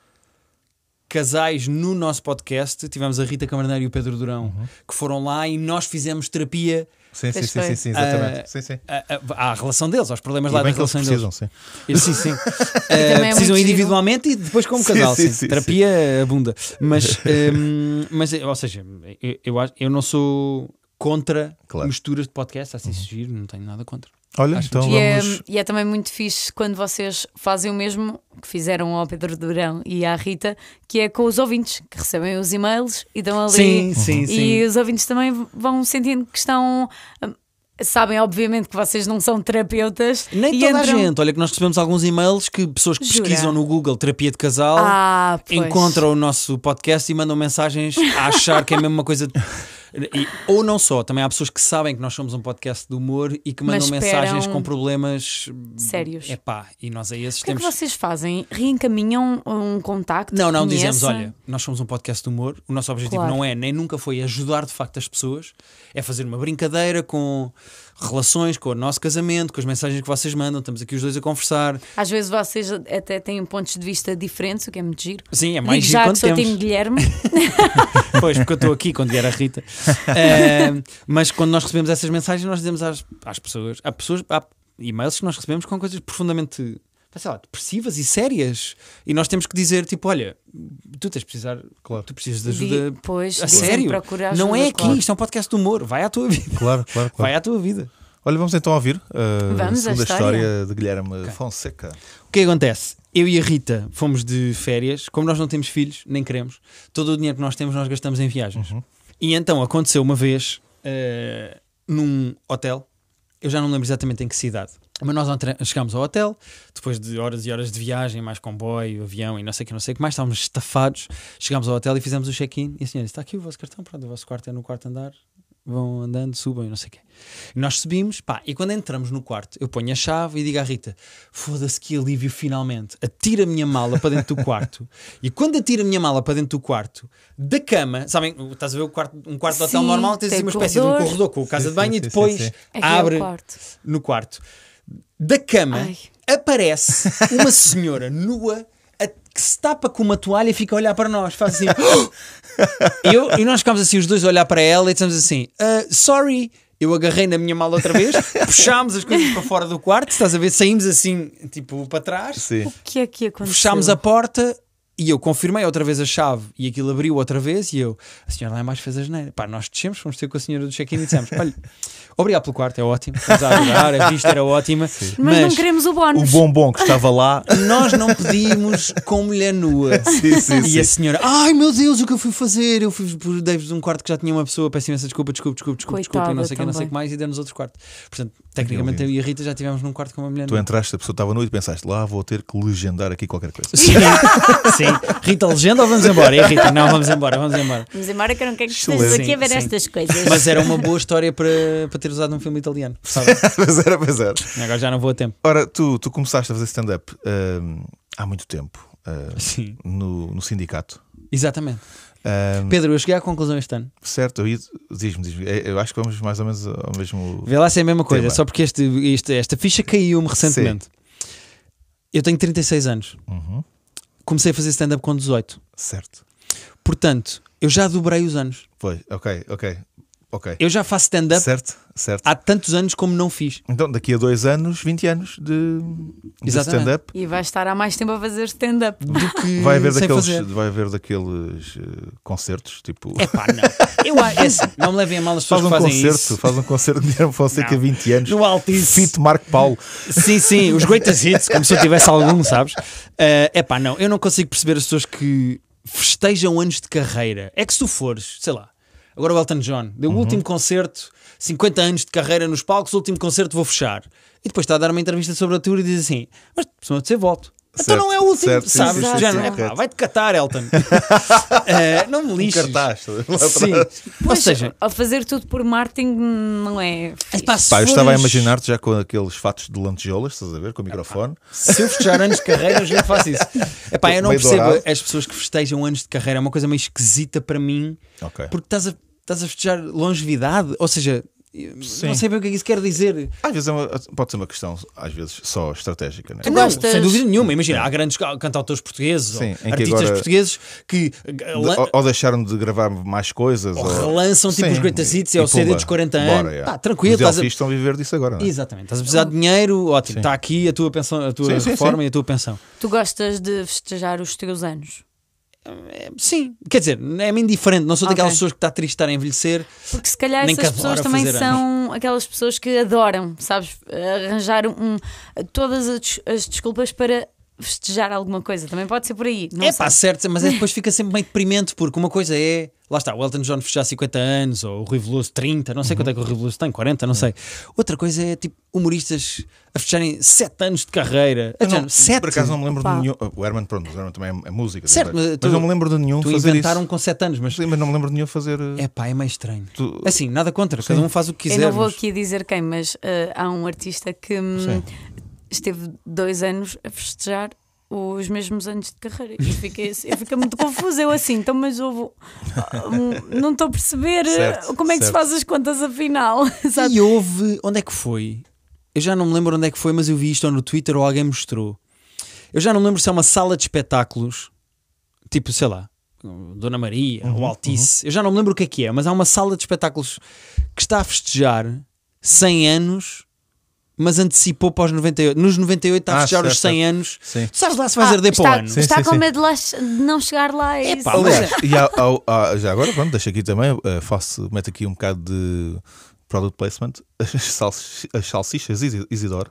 casais no nosso podcast, tivemos a Rita Camarneiro e o Pedro Durão, Uhum. que foram lá e nós fizemos terapia Sim, sim, sim, sim, sim, exatamente. Ah, sim, sim. à, à- à relação deles, aos problemas E lá da bem que eles relação deles. precisam, sim. Sim, sim. é precisam individualmente e depois como casal. sim, sim. sim, Terapia abunda. Mas, ehm, mas, ou seja, eu, eu, acho- eu não sou contra Claro. misturas de podcast, assim se giro, não tenho nada contra. Olha, Acho então E é, vamos. e é também muito fixe quando vocês fazem o mesmo que fizeram ao Pedro Durão e à Rita, que é com os ouvintes, que recebem os e-mails e dão ali. Sim, sim, sim. E os ouvintes também vão sentindo que estão. hum, Sabem, obviamente, que vocês não são terapeutas. Nem e toda a entram- gente. Olha que nós recebemos alguns e-mails que pessoas que Jura? pesquisam no Google terapia de casal Ah, encontram o nosso podcast e mandam mensagens a achar que é mesmo uma coisa. E- ou não só, também há pessoas que sabem que nós somos um podcast de humor e que mandam mensagens com problemas Sérios. É pá, e nós a esses O que é que temos. vocês fazem? Reencaminham um contacto? Não, não, dizemos, Conhecem? olha, nós somos um podcast de humor, o nosso objetivo Claro. não é, nem nunca foi ajudar de facto as pessoas, é fazer uma brincadeira com relações, com o nosso casamento, com as mensagens que vocês mandam, estamos aqui os dois a conversar. Às vezes vocês até têm pontos de vista diferentes, o que é muito giro. Sim, é mais Digo giro já que sou temos. time Guilherme. Pois, porque eu estou aqui quando vier a Rita. Eh, mas quando nós recebemos essas mensagens, nós dizemos às, às pessoas, há pessoas, há e-mails que nós recebemos com coisas profundamente sei lá, depressivas e sérias. E nós temos que dizer, tipo, olha, tu tens de precisar, Claro. tu precisas de ajuda. Di- pois, a sério? procura não é ajuda, aqui, claro. isto é um podcast de humor. Vai à tua vida. Claro, claro, claro. Vai à tua vida. Olha, vamos então ouvir uh, Vamos, a segunda história. história de Guilherme Fonseca. O que é que acontece? Eu e a Rita fomos de férias, como nós não temos filhos, nem queremos, todo o dinheiro que nós temos nós gastamos em viagens. Uhum. E então aconteceu uma vez eh, num hotel, eu já não lembro exatamente em que cidade, mas nós chegámos ao hotel, depois de horas e horas de viagem, mais comboio, avião e não sei o que, não sei o que mais, estávamos estafados, chegámos ao hotel e fizemos o check-in e a senhora disse, está aqui o vosso cartão, pronto, o vosso quarto é no quarto andar, vão andando, subam e não sei o quê. E nós subimos, pá, e quando entramos no quarto, eu ponho a chave e digo à Rita: foda-se que alívio finalmente. Atira a minha mala para dentro do quarto. e quando atira a minha mala para dentro do quarto, da cama, sabem, estás a ver o quarto, um quarto de hotel normal, tens assim tem uma espécie de um corredor. corredor com a casa Sim, de banho sim, e depois sim, é o abre quarto. no quarto. Da cama Ai. aparece uma senhora nua a- que se tapa com uma toalha e fica a olhar para nós. Faz assim. eu, e nós ficámos assim, os dois a olhar para ela e dissemos assim: "Ah, sorry. Eu agarrei na minha mala outra vez, puxámos as coisas para fora do quarto, estás a ver? Saímos assim, tipo, para trás, Sim. O que é que aconteceu? fechámos a porta e eu confirmei outra vez a chave e aquilo abriu outra vez e eu, a senhora lá em baixo fez a geneira. Pá, nós descemos, fomos ter com a senhora do check-in e dissemos: olha, obrigado pelo quarto, é ótimo, estamos a adorar, a vista era ótima, Mas, não queremos o O bónus. bombom que estava lá. nós não pedimos com mulher nua. sim, sim, E sim. a senhora, ai meu Deus, o que eu fui fazer? Eu fui por dei-vos um quarto que já tinha uma pessoa, peço imensa desculpa, desculpa, desculpa, desculpa, desculpa, e não sei o que, não sei o que mais, e demos outro quarto. Portanto, tecnicamente eu e a Rita já estivemos num quarto com uma mulher Tu nua. entraste, a pessoa estava nua e pensaste, lá vou ter que legendar aqui qualquer coisa. Sim, sim, Rita Legenda ou vamos embora? E Rita, não, vamos embora, vamos embora. Vamos embora que eu não quero que estejas aqui a Sim, ver sim. estas coisas. Mas era uma boa história para, para ter usado num filme italiano. Mas era, mas era. Agora já não vou a tempo. Ora, tu, tu começaste a fazer stand-up hum, há muito tempo uh, Sim, no, no sindicato. exatamente. Hum, Pedro, eu cheguei à conclusão este ano. certo, diz-me, diz-me. É, Eu acho que vamos mais ou menos ao mesmo. Vê lá se é a mesma coisa, Tema. só porque este, este- esta ficha caiu-me recentemente. Eu tenho 36 anos. Uhum, Comecei a fazer stand-up com 18. certo. Portanto, eu já dobrei os anos. Foi, ok, ok, ok. Eu já faço stand-up Certo, certo. há tantos anos como não fiz. Então, daqui a dois anos, 20 anos de, de Exatamente. stand-up. E vais estar há mais tempo a fazer stand-up. Do que Vai haver sem daqueles, fazer. vai haver daqueles eh, concertos, tipo. É pá, não. Eu, a- é assim, não me levem a mal as pessoas Faz um que fazem concerto, isso. faz um concerto de Guilherme Fonseca Não. 20 anos. No Altice. Fit Marco Paulo. Sim, sim, os greatest hits, como se eu tivesse algum, sabes? É pá, não, eu não consigo perceber as pessoas que festejam anos de carreira. É que se tu fores, sei lá, agora o Elton John deu o último concerto, 50 anos de carreira nos palcos, o último concerto vou fechar. E depois está a dar uma entrevista sobre a tour e diz assim: Mas se eu volto. então Certo, não é o último, certo, sabes? sim, sim, sim, não, é pá, vai-te catar, Elton. Eh, não me Um lixes. cartaz. lá Sim. Ou seja, a fazer tudo por marketing não é. fixe. pá, Pá, eu estava a imaginar-te já com aqueles fatos de lantejoulas, estás a ver, com o microfone. Se eu festejar anos de carreira, eu já faço isso. Epá, eu não Meio percebo dourado. as pessoas que festejam anos de carreira, é uma coisa meio esquisita para mim, Ok. porque estás a, estás a festejar longevidade, ou seja, Sim. não sei bem o que é que isso quer dizer. Às vezes é uma- pode ser uma questão, às vezes, só estratégica, né? Tu Não, gostas- sem dúvida nenhuma. Imagina, há grandes ca- cantautores portugueses Sim, ou artistas agora- portugueses que ou, ou deixaram de gravar mais coisas. ou relançam tipo Sim, os greatest hits, e é o CD dos 40 bora, anos. yeah. Pá, tranquilo, Os estás a... Estão a viver disso agora, não é? Exatamente, estás a precisar de dinheiro, ótimo, está aqui a tua pensão, a tua reforma sim. e a tua pensão. Tu gostas de festejar os teus anos? Sim, quer dizer, é-me indiferente, não sou daquelas Ok. pessoas que está triste estar a envelhecer. Porque se calhar essas pessoas também são aquelas pessoas que adoram, sabes? Arranjar um, todas as, as desculpas para festejar alguma coisa. Também pode ser por aí. Não é sei. pá, certo, mas é, depois fica sempre meio deprimente, porque uma coisa é, lá está, o Elton John festejar 50 anos, ou o Rui Veloso 30, não sei quanto é que o Rui Veloso tem, 40, não sei. Outra coisa é tipo humoristas a festejarem 7 anos de carreira. Eu não- sete? Por acaso não me lembro Pá. de nenhum. O Herman, pronto, o Herman também é, é música. Certo, mas mas, tu- não me lembro de nenhum Tu fazer inventaram isso. com 7 anos, mas Sim, mas não me lembro de nenhum fazer. eh, é pá, é meio estranho. tu- Assim, nada contra, cada um faz o que Eu quiser. não vou mas- aqui dizer quem, mas uh, há um artista que hum, Sim. esteve dois anos a festejar os mesmos anos de carreira. E fiquei, eu fiquei muito confusa. Eu assim, então, mas eu hum, não estou a perceber Certo, como é que se certo. faz as contas afinal. sabe? E houve. Onde é que foi? Eu já não me lembro onde é que foi, mas eu vi isto ou no Twitter ou alguém mostrou. Eu já não me lembro se é uma sala de espetáculos, tipo, sei lá, Dona Maria Uhum, ou Altice. Eu já não me lembro o que é que é, mas há uma sala de espetáculos que está a festejar 100 anos, mas antecipou para os 98. Nos 98 está a Ah, festejar os certo, 100 anos. Sim. Tu sabes lá se vais Ah, arder para o está, ano. Sim, está sim, com sim. medo de, lá de não chegar lá. É isso. Aliás, e há- há- há- já agora, pronto, deixa aqui também, eh, faço, meto aqui um bocado de product placement. As, salsi- as salsichas Isi- Isidoro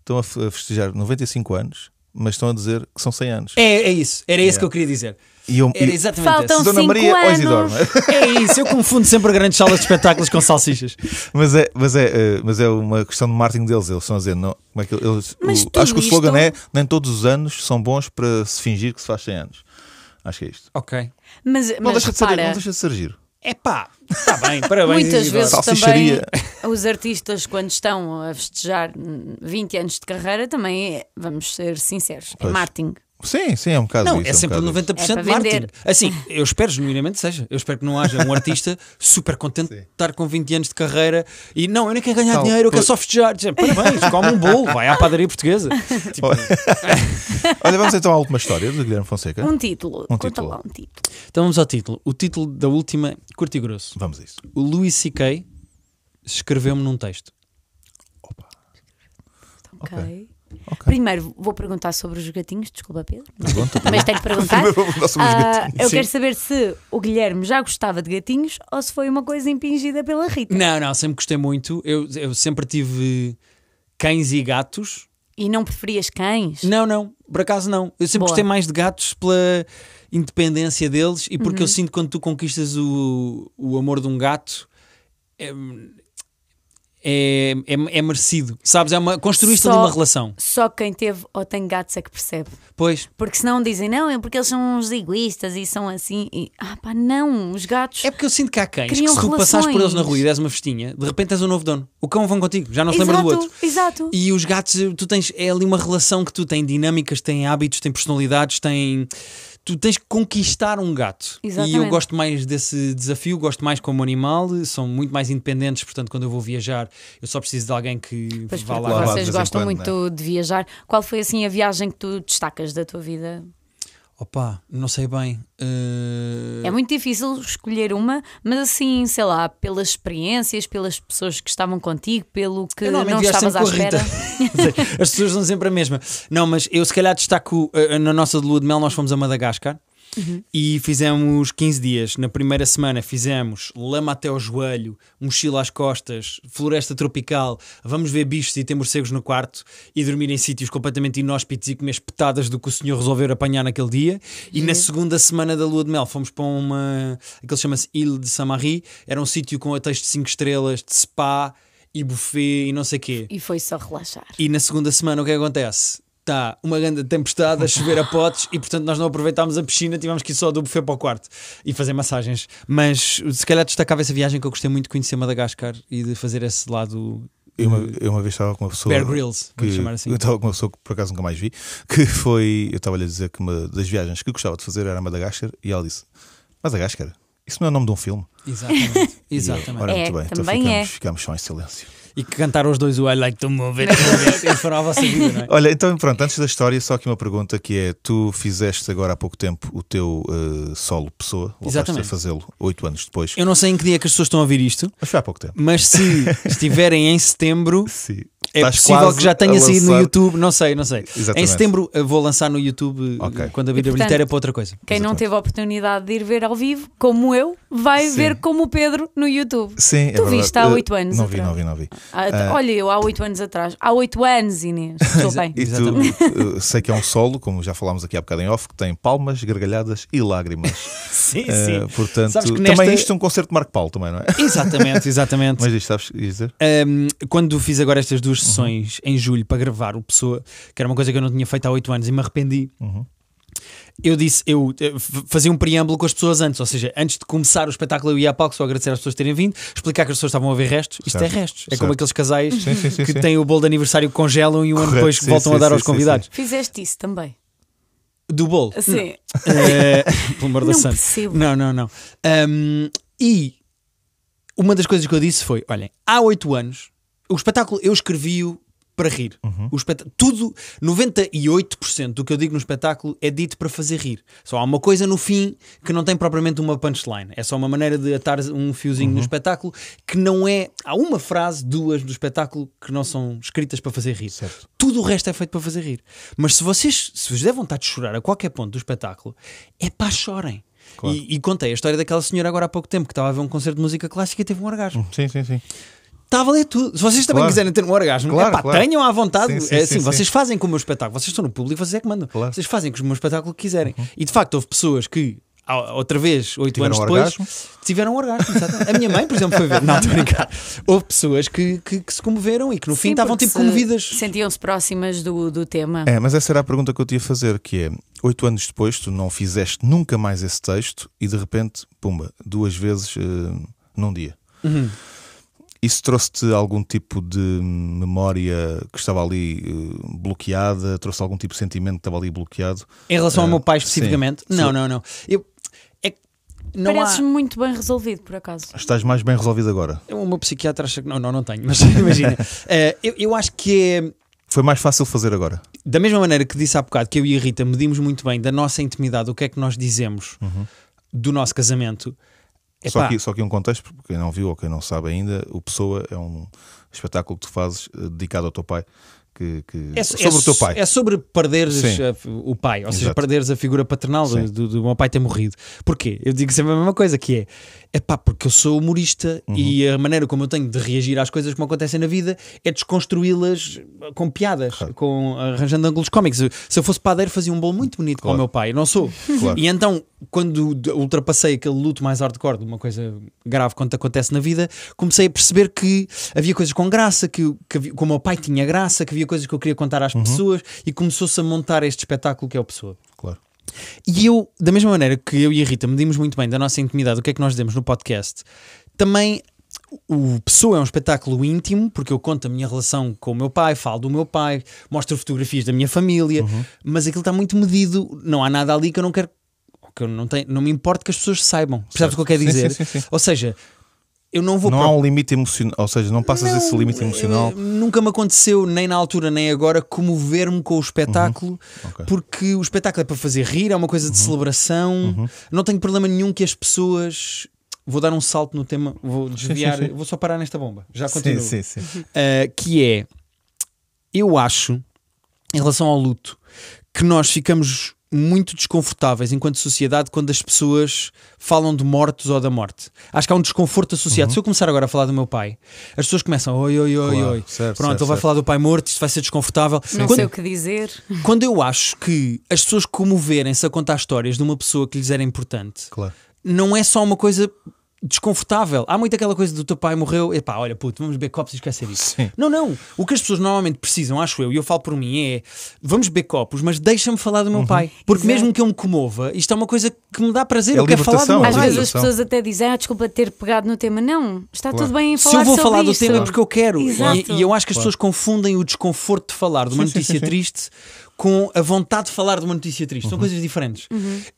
estão a fe- a festejar 95 anos, mas estão a dizer que são 100 anos. É, é isso, era isso Yeah. que eu queria dizer. E eu, Era exatamente Faltam esse. Dona cinco Maria ou anos. Isidoro, não é? É isso, eu confundo sempre grandes salas de espetáculos com salsichas. Mas é, mas, é, eh, mas é uma questão de marketing deles. Eles estão a dizer, não, como é que eles, Mas o- acho que o slogan isto- é nem todos os anos são bons para se fingir que se faz 100 anos. Acho que é isto. Ok. Mas, Não mas deixa, de ser, não deixa de ser giro. É pá, está bem, parabéns. muitas vezes Salsicharia. também os artistas, quando estão a festejar hum, 20 anos de carreira, também é, vamos ser sinceros, é Pois. marketing. Sim, sim, é um bocado Não, isso. é um sempre isso. 90% É marketing. vender. Assim, eu espero genuinamente seja. Eu espero que não haja um artista super contente de estar com 20 anos de carreira e não, eu nem quero ganhar Tal, dinheiro, eu quero só festejar. Dizer, Parabéns, come um bolo, vai à padaria portuguesa. Tipo, Olha, vamos então à última história do Guilherme Fonseca. Um título, Um conta título. lá um título. então vamos ao título. O título da última, curto e grosso. Vamos a isso. O Louis C.K. escreveu-me num texto. Ok. Ok. Primeiro vou perguntar sobre os gatinhos, desculpa Pedro. Pergunta, Mas tenho que perguntar. Primeiro vou perguntar sobre os Ah, gatinhos. eu Sim. quero saber se o Guilherme já gostava de gatinhos ou se foi uma coisa impingida pela Rita. Não, não, sempre gostei muito. Eu, eu sempre tive cães e gatos. E não preferias cães? Não, não, por acaso não. Eu sempre Boa. gostei mais de gatos pela independência deles e Uhum. porque eu sinto que quando tu conquistas o, o amor de um gato é, é, é, é merecido. Sabes? É uma, construíste Só- ali uma relação. Só quem teve ou tem gatos é que percebe. Pois. Porque senão dizem, não, é porque eles são uns egoístas e são assim. E, ah, pá, não, os gatos. É porque eu sinto que há cães que se tu passares por eles na relações. rua e des uma festinha, de repente tens um novo dono. O cão vão contigo, já não se lembra do outro. exato. E os gatos, tu tens, é ali uma relação que tu tens dinâmicas, têm hábitos, têm personalidades, têm. Tu tens que conquistar um gato. E eu Exatamente. gosto mais desse desafio, gosto mais como animal, são muito mais independentes, portanto, quando eu vou viajar, eu só preciso de alguém que Pois vá lá. Vocês gostam quando, muito de viajar. Qual foi assim a viagem que tu destacas da tua vida? Opa, não sei bem. eh, É muito difícil escolher uma, mas assim, sei lá, pelas experiências, pelas pessoas que estavam contigo, pelo que Eu não estavas à espera. As pessoas são sempre a mesma. Não, mas eu se calhar destaco eh, na nossa de lua de mel, nós fomos a Madagascar. E fizemos 15 dias. Na primeira semana fizemos lama até ao joelho, mochila às costas, floresta tropical, vamos ver bichos e ter morcegos no quarto e dormir em sítios completamente inóspitos e comer espetadas do que o senhor resolveu apanhar naquele dia. E na segunda semana da lua de mel fomos para uma. aquele chama-se Ile de Samari, era um sítio com hotéis de 5 estrelas, de spa e buffet e não sei quê. E foi só relaxar. E na segunda semana o que acontece? Está uma grande tempestade a chover a potes e portanto nós não aproveitámos a piscina, tivemos que ir só do buffet para o quarto e fazer massagens. Mas se calhar destacava essa viagem que eu gostei muito de conhecer Madagascar e de fazer esse lado Eu uma, eu uma vez estava com uma pessoa. Bear Grylls, que, chamar assim. Eu estava com uma pessoa que por acaso nunca mais vi, que foi. Eu estava-lhe a dizer que uma das viagens que gostava de fazer era a Madagascar e ela disse: Madagascar? Isso não é o nome de um filme? Exatamente. E Exatamente. Ora, É, muito bem, então também ficamos, é. ficamos só em silêncio. E que cantaram os dois o I like to move it, move it. E vossa vida, não é? Olha, então pronto, antes da história, só aqui uma pergunta que é: tu fizeste agora há pouco tempo o teu eh, solo pessoa, voltaste a fazê-lo oito anos depois, Eu não sei em que dia que as pessoas estão a ouvir isto, mas foi há pouco tempo. mas se estiverem em setembro, Sim. É Estás possível que já tenha a saído no lançar- YouTube, não sei, não sei. Exatamente. Em setembro eu vou lançar no YouTube eh, quando abrir E, a bilheteira portanto, para outra coisa. Quem não Exatamente. teve a oportunidade de ir ver ao vivo, como eu, vai Sim. ver como o Pedro no YouTube. Sim, é Tu verdade. viste há Eh, oito anos Não vi, não vi, não vi. Ah, Olha, eu há oito anos atrás. Há oito anos, Inês. Estou bem. E tu, eh, sei que é um solo, como já falámos aqui há bocado em off, que tem palmas, gargalhadas e lágrimas. Sim, Eh, portanto, Sabes que também nesta- isto é um concerto de Marco Paulo, também, não é? Exatamente, exatamente. Mas isto sabes dizer? Um, quando fiz agora estas duas Uhum. sessões em julho para gravar o Pessoa, que era uma coisa que eu não tinha feito há oito anos e me arrependi. Uhum. Eu disse, eu eh, f- fazia um preâmbulo com as pessoas antes, ou seja, antes de começar o espetáculo eu ia a palco só agradecer às pessoas terem vindo, explicar que as pessoas estavam a ver restos. Isto Certo, é restos, é certo. como aqueles casais Sim, sim, sim, que sim. têm o bolo de aniversário que congelam e um ano depois sim, voltam sim, a dar sim, aos sim, convidados. Fizeste isso também. Do bolo. Sim. Eh, pelo amor da santa. Não, não, não. Um, e uma das coisas que eu disse foi: olhem, há oito anos, o espetáculo eu escrevi-o para rir. Uhum. O espet- Tudo, 98% do que eu digo no espetáculo é dito para fazer rir. Só há uma coisa no fim que não tem propriamente uma punchline. É só uma maneira de atar um fiozinho Uhum. no espetáculo que não é. Há uma frase, duas do espetáculo que não são escritas para fazer rir. Certo. Tudo o resto é feito para fazer rir. Mas se vocês se vos der vontade de chorar a qualquer ponto do espetáculo, é pá, chorem. Claro. E, e contei a história daquela senhora agora há pouco tempo que estava a ver um concerto de música clássica e teve um orgasmo. Sim, sim, sim. Está a valer tudo. Se vocês também Claro. quiserem ter um orgasmo, Claro, epá, claro. tenham à vontade. Sim, sim, é sim, assim, sim. vocês fazem com o meu espetáculo. Vocês estão no público, vocês é que mandam. Claro. Uhum. Vocês fazem com o meu espetáculo que quiserem. E de facto, houve pessoas que, outra vez, oito anos depois, orgasmo? tiveram um orgasmo. exatamente. A minha mãe, por exemplo, foi ver. Não, estou a brincar. Houve pessoas que, que, que se comoveram e que no fim estavam tipo se- comovidas. Sentiam-se próximas do, do tema. É, mas essa era a pergunta que eu te ia fazer, que é, oito anos depois, tu não fizeste nunca mais esse texto e de repente, pumba, duas vezes eh, num dia. Uhum. Isso trouxe-te algum tipo de memória que estava ali eh, bloqueada? Trouxe algum tipo de sentimento que estava ali bloqueado? Em relação ao Ah, meu pai sim, especificamente? sim. Não, não, não. Eu, é, não Pareces há... muito bem resolvido, por acaso. Estás mais bem resolvido agora? O meu psiquiatra acha que. Não, não, não tenho, mas imagina. Eh, eu, eu acho que é. Foi mais fácil fazer agora? Da mesma maneira que disse há bocado que eu e a Rita medimos muito bem da nossa intimidade, o que é que nós dizemos do nosso casamento. Só Epá, que, só que um contexto, para quem não viu ou quem não sabe ainda, o Pessoa é um espetáculo que tu fazes eh, dedicado ao teu pai. Que, que- é, sobre é o teu pai. É sobre perderes a- o pai, ou seja, Exato. perderes a figura paternal Sim. do, do meu pai ter morrido. Porquê? Eu digo sempre a mesma coisa, que é é pá, porque eu sou humorista Uhum. e a maneira como eu tenho de reagir às coisas que me acontecem na vida é desconstruí-las com piadas, com, arranjando ângulos cómicos. Se eu fosse padeiro, fazia um bolo muito bonito para o Claro. meu pai. Eu não sou. Claro. E então, quando ultrapassei aquele luto mais hardcore de uma coisa grave quando te acontece na vida, comecei a perceber que havia coisas com com graça, que, que, havia- que o meu pai tinha graça, que havia coisas que eu queria contar às pessoas e começou-se a montar este espetáculo que é o Pessoa. Claro. E eu, da mesma maneira que eu e a Rita medimos muito bem da nossa intimidade, o que é que nós demos no podcast, também o Pessoa é um espetáculo íntimo, porque eu conto a minha relação com o meu pai, falo do meu pai, mostro fotografias da minha família, Uhum. mas aquilo está muito medido, não há nada ali que eu não quero. Que eu não, tenho, não me importa que as pessoas saibam. Percebes o que eu quero dizer? sim, sim, sim. Ou seja, eu não vou Não pro- há um limite emocional, ou seja, não passas esse limite emocional. Nunca me aconteceu, nem na altura nem agora, comover-me com o espetáculo, Uhum. Ok. Uhum. porque o espetáculo é para fazer rir, é uma coisa de celebração. Não tenho problema nenhum que as pessoas. Vou dar um salto no tema, vou desviar, vou só parar nesta bomba. Já continuo. Sim, sim, sim. Uh, que é, eu acho, em relação ao luto, que nós ficamos muito desconfortáveis enquanto sociedade quando as pessoas falam de mortos ou da morte. Acho que há um desconforto associado. Se eu começar agora a falar do meu pai, as pessoas começam, oi, oi, oi, Claro, oi. certo, Pronto, certo, ele vai certo. falar do pai morto, isto vai ser desconfortável. Não quando, sei o que dizer. quando eu acho que as pessoas comoverem-se a contar histórias de uma pessoa que lhes era importante, Claro. não é só uma coisa desconfortável. Há muito aquela coisa do teu pai morreu, epá, olha, puto, vamos beber copos e esquecer isso. Sim. Não, não. O que as pessoas normalmente precisam, acho eu, e eu falo por mim, é vamos beber copos, mas deixa-me falar do meu Uhum. pai. Porque Exato. mesmo que eu me comova, isto é uma coisa que me dá prazer. É eu quero falar do meu é Às pai. vezes as pessoas até dizem, ah, desculpa ter pegado no tema. Não, está Claro. tudo bem em Se falar eu vou sobre falar do isto. tema é porque eu quero. Exato. E, e eu acho que as pessoas confundem o desconforto de falar de uma Sim, sim, notícia sim, sim. triste com a vontade de falar de uma notícia triste. Uhum. São coisas diferentes.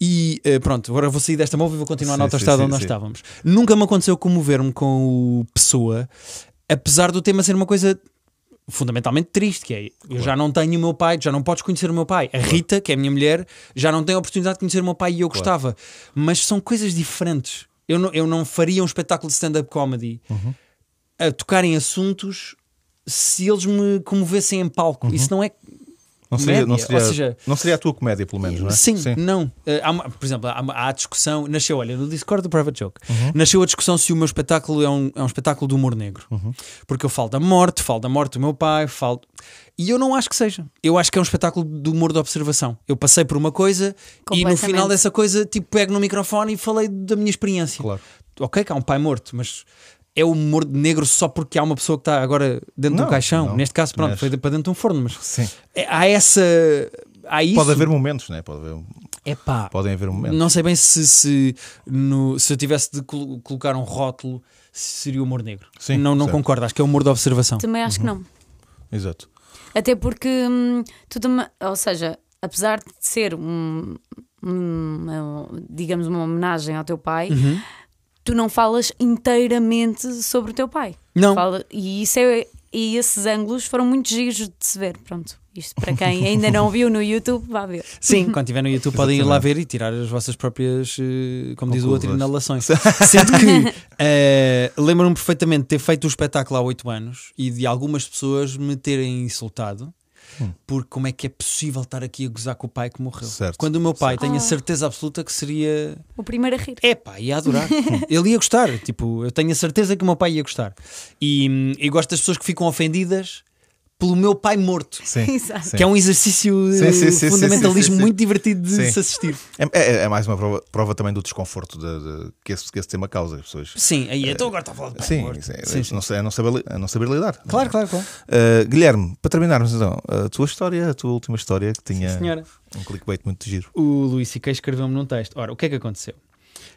E eh, pronto, agora vou sair desta móvel e vou continuar na autoestrada sim, onde nós sim. estávamos. Nunca me aconteceu comover-me com o Pessoa, apesar do tema ser uma coisa fundamentalmente triste, que é eu já não tenho o meu pai, já não podes conhecer o meu pai. A Rita, que é a minha mulher, já não tem a oportunidade de conhecer o meu pai e eu gostava. Mas são coisas diferentes. Eu não, eu não faria um espetáculo de stand-up comedy Uhum. a tocar em assuntos se eles me comovessem em palco. Isso não é. Não seria, não, seria, ou seja- não seria a tua comédia, pelo menos, não é? Sim, não. Eh, há uma- por exemplo, há, uma- há a discussão. Nasceu, olha, no Discord do Private Joke, Uhum. nasceu a discussão se o meu espetáculo é um, é um espetáculo de humor negro. Uhum. Porque eu falo da morte, falo da morte do meu pai, falo. E eu não acho que seja. Eu acho que é um espetáculo de humor de observação. Eu passei por uma coisa e no final dessa coisa, tipo, pego no microfone e falei da minha experiência. Claro. Ok, que há um pai morto, mas é o humor negro só porque há uma pessoa que está agora dentro de Não, um caixão. não. Neste caso, pronto, Mas- foi para dentro de um forno, mas Sim. é- há essa. Há isso. Pode haver momentos, né? Pode haver, Epá, podem haver momentos. não sei bem se, se, no- se eu tivesse de colo- colocar um rótulo, se seria humor negro. Sim, não não certo. concordo, acho que é humor de observação. Também acho que não. Exato. Até porque hum, tu também, ou seja, apesar de ser um, um, digamos uma homenagem ao teu pai, Uhum. Tu não falas inteiramente sobre o teu pai. Não. Fala- e isso é e esses ângulos foram muito giros de se ver. Pronto, isto para quem ainda não viu no YouTube, vá ver. Sim, quando estiver no YouTube podem ir lá ver e tirar as vossas próprias, eh, como diz o outro, inalações. Sendo que eh, lembro-me perfeitamente de ter feito o espetáculo há 8 anos e de algumas pessoas me terem insultado. Porque como é que é possível estar aqui a gozar com o pai que morreu? Certo. Quando o meu pai Certo. tenho a Ah. certeza absoluta que seria O primeiro a rir. É pá, ia adorar. Ele ia gostar. Tipo, eu tenho a certeza que o meu pai ia gostar. E, hum, e gosto das pessoas que ficam ofendidas pelo meu pai morto. Sim. Que é um exercício Sim, sim, sim, fundamentalismo sim, sim, sim. muito divertido de Sim. se assistir. É, é- é mais uma prova, prova também do desconforto de, de- que, esse, que esse tema causa as pessoas. Sim, aí então agora está a falar de pai Sim, morto. é, Sim, sim. Não, é não saber, é não saber lidar. Claro, claro, claro. Uh, Guilherme, para terminarmos então, a tua história, a tua última história que tinha um clickbait muito giro. O Luís C.K. escreveu-me num texto. Ora, o que é que aconteceu?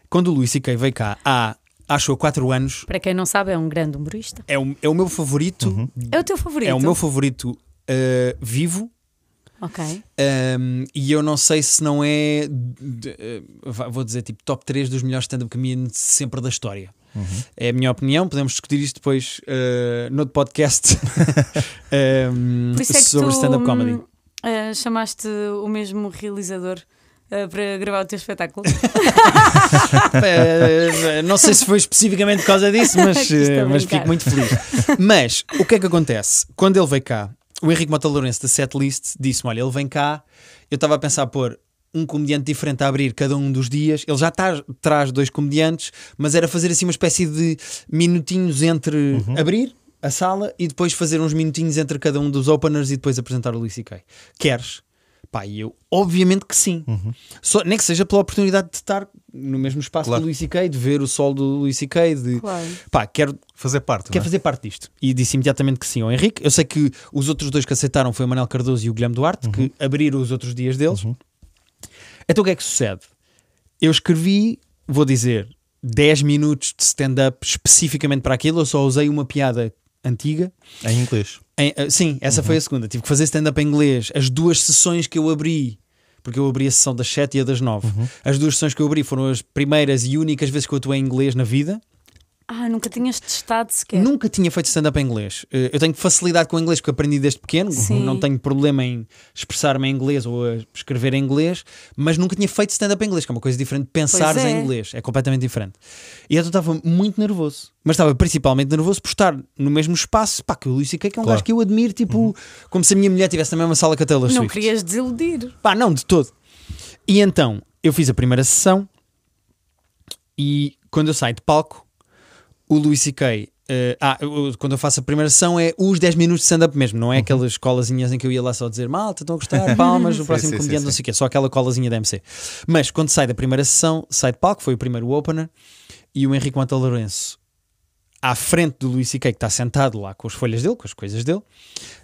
Quando o Luís C.K. veio cá há, acho eu, 4 anos, Para quem não sabe, é um grande humorista. é o, é o meu favorito. É o teu favorito? É o meu favorito eh, vivo. Ok. Um, e eu não sei se não é, de- vá- vou dizer, tipo top 3 dos melhores stand-up comedians sempre da história. É a minha opinião, podemos discutir isto depois uh, no podcast um, Por isso é que sobre stand-up comedy. ah, chamaste o mesmo realizador ah, para gravar o teu espetáculo. Eh, não sei se foi especificamente por causa disso, mas, eh, mas fico muito feliz. Mas o que é que acontece? Quando ele veio cá, o Henrique Mota Lourenço da Setlist disse-me: Olha, ele vem cá. Eu estava a pensar pôr um comediante diferente a abrir cada um dos dias. Ele já está traz dois comediantes, mas era fazer assim uma espécie de minutinhos entre abrir a sala e depois fazer uns minutinhos entre cada um dos openers e depois apresentar o Luís C.K. Queres? Pá, e eu, obviamente que sim. Só, nem que seja pela oportunidade de estar no mesmo espaço Claro. do Luís C.K., de ver o sol do Luís C.K., de Claro. pá, quero, Fazer parte. quer não é? fazer parte disto. E disse imediatamente que sim ao Henrique. Eu sei que os outros dois que aceitaram foi o Manel Cardoso e o Guilherme Duarte, que abriram os outros dias deles. Então o que é que sucede? Eu escrevi, vou dizer, 10 minutos de stand-up especificamente para aquilo. Eu só usei uma piada antiga. Em inglês. Em- eh, sim, essa foi a segunda. Tive que fazer stand-up em inglês. As duas sessões que eu abri, porque eu abri a sessão das 7 e a das 9. As duas sessões que eu abri foram as primeiras e únicas vezes que eu atuei em inglês na vida. Ah, nunca tinhas testado sequer. Nunca tinha feito stand-up em inglês. Eh, Eu tenho facilidade com o inglês porque aprendi desde pequeno. Sim. Não tenho problema em expressar-me em inglês ou a escrever em inglês, mas nunca tinha feito stand-up em inglês, que é uma coisa diferente de pensar é. em inglês. É completamente diferente. E então estava muito nervoso. Mas estava principalmente nervoso por estar no mesmo espaço. Pá, que o Luís C.K. que é um Claro. gajo que eu admiro, tipo, como se a minha mulher estivesse na mesma sala que a Taylor Não Swift. querias desiludir. Pá, não, de todo. E então, eu fiz a primeira sessão e quando eu saio de palco, o Luís C.K. eh, ah, eu- quando eu faço a primeira sessão é os 10 minutos de stand-up mesmo, não é aquelas colazinhas em que eu ia lá só dizer malta, estão a gostar, palmas, o próximo sim, comediante, sim, não sei o quê, só aquela colazinha da MC. Mas quando sai da primeira sessão, sai de palco, foi o primeiro opener, e o Henrique Mata Lourenço, à frente do Luís C.K., que está sentado lá com as folhas dele, com as coisas dele,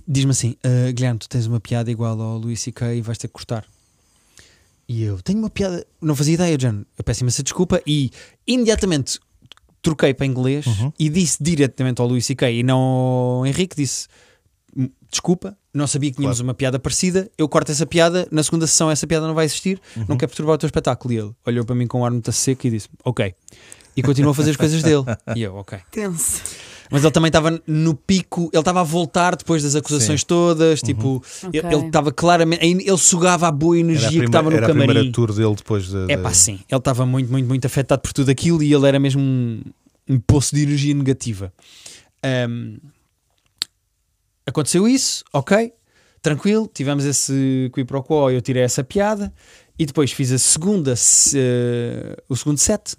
diz-me assim: "Ah, Guilherme, tu tens uma piada igual ao Luís C.K. e vais ter que cortar. E eu tenho uma piada, não fazia ideia, John. Eu peço imensa desculpa e imediatamente troquei para inglês e disse diretamente ao Luís C.K. e não ao Henrique: disse "Hum, desculpa, não sabia que tínhamos uma piada parecida. Eu corto essa piada, na segunda sessão essa piada não vai existir, não quer perturbar o teu espetáculo. E ele olhou para mim com um ar muito seco e disse: Ok. E continuou a fazer as coisas dele. E eu, ok. Tenso. Mas ele também estava no pico, ele estava a voltar depois das acusações todas, tipo, ele- Ok. ele estava claramente, ele sugava a boa Era a, energia que estava no era a camarim. primeira tour dele depois da. É pá, sim, ele estava muito, muito, muito afetado por tudo aquilo e ele era mesmo um, um poço de energia negativa. Ahm, aconteceu isso, ok, tranquilo, tivemos esse qui pro quo, eu tirei essa piada e depois fiz a segunda, se- eh, o segundo set.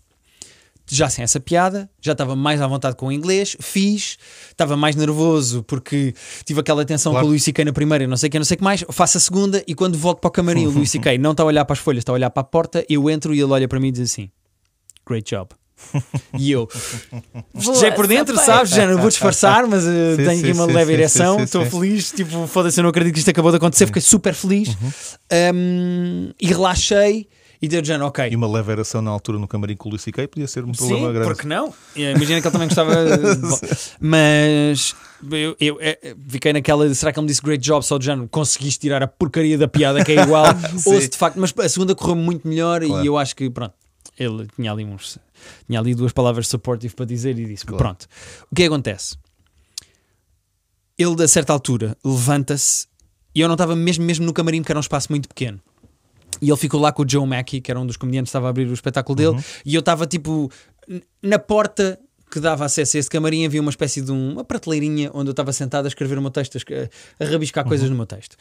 Já sem essa piada, já estava mais à vontade com o inglês, fiz, estava mais nervoso porque tive aquela tensão Claro. com o Luís C.K. na primeira, e não sei o que, não sei o que mais. Faço a segunda e quando volto para o camarim, o Luís C.K. não está a olhar para as folhas, está a olhar para a porta. Eu entro e ele olha para mim e diz assim: Great job. E eu já é por dentro, sabes? Já não vou disfarçar, mas uh, Sim, tenho sim, aqui uma sim, leve ereção. Estou feliz, tipo, foda-se, eu não acredito que isto acabou de acontecer. Fiquei super feliz Um, e relaxei. E de género, ok, E uma leve eração na altura no camarim com o Luís C.K. podia ser um Sim, problema grande. porque não? Imagina que ele também gostava. Bom, Mas eu, eu, eh, fiquei naquela. Será que ele me disse great job só de género? Conseguiste tirar a porcaria da piada que é igual? Ou se de facto. Mas a segunda correu muito melhor Claro. e eu acho que, pronto, ele tinha ali uns. Tinha ali duas palavras supportive para dizer e disse: Claro. Pronto. O que acontece? Ele, a certa altura, levanta-se e eu não estava mesmo, mesmo no camarim, porque era um espaço muito pequeno. E ele ficou lá com o Joe Mackey, que era um dos comediantes que estava a abrir o espetáculo dele, e eu estava tipo na porta que dava acesso a esse camarim. Havia uma espécie de um- uma prateleirinha onde eu estava sentado a escrever o meu texto, a, a rabiscar coisas no meu texto.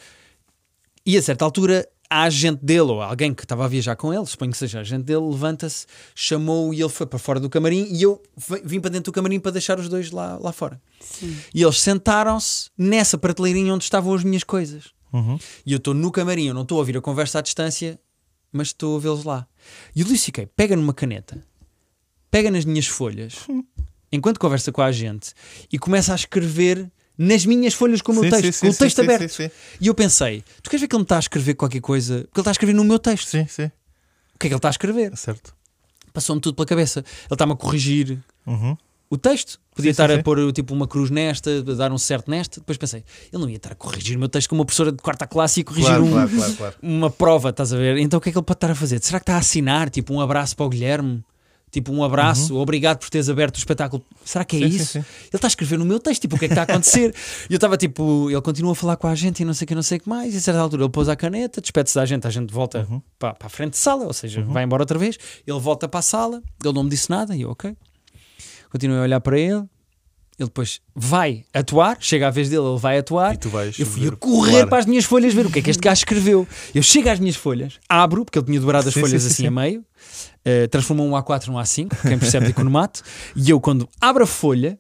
E a certa altura, a agente dele, ou alguém que estava a viajar com ele, suponho que seja a agente dele, levanta-se, chamou e ele foi para fora do camarim e eu vi- vim para dentro do camarim para deixar os dois lá, lá fora. E eles sentaram-se nessa prateleirinha onde estavam as minhas coisas. Uhum. E eu estou no camarim, eu não estou a ouvir a conversa à distância, mas estou a vê-los lá. E o Luís C.K. pega numa caneta, pega nas minhas folhas, enquanto conversa com a gente, e começa a escrever nas minhas folhas com o meu Sim, texto, sim, com o sim, texto sim, aberto. E eu pensei, tu queres ver que ele me está a escrever qualquer coisa? Porque ele está a escrever no meu texto. Sim, sim. O que é que ele está a escrever? Certo. Passou-me tudo pela cabeça. Ele está-me a corrigir Uhum. O texto. Podia Sim, sim, estar a sim. pôr tipo uma cruz nesta, a dar um certo nesta. Depois pensei, ele não ia estar a corrigir o meu texto como uma professora de quarta classe e corrigir Claro, um- claro, claro, uma prova, estás a ver? Então o que é que ele pode estar a fazer? Será que está a assinar tipo um abraço para o Guilherme? Tipo um abraço, obrigado por teres aberto o espetáculo. Será que é Uhum. Sim, sim, isso? sim. Ele está a escrever no meu texto, tipo, o que é que está a acontecer? e eu estava tipo, ele continua a falar com a gente e não sei o que, não sei o que mais. E a certa altura ele pôs a caneta, despede-se da gente, a gente volta Uhum. para, para a frente de sala, ou seja, vai embora outra vez. Ele volta para a sala, ele não me disse nada e eu, ok. Continuei a olhar para ele. Ele depois vai atuar, chega a vez dele, ele vai atuar. E tu vais eu fui a correr Claro. para as minhas folhas ver o que é que este gajo escreveu. Eu chego às minhas folhas, abro, porque ele tinha dobrado as Sim, folhas sim, sim, assim sim. a meio, eh, transformou um A4 num A5, quem percebe de economato, e eu quando abro a folha,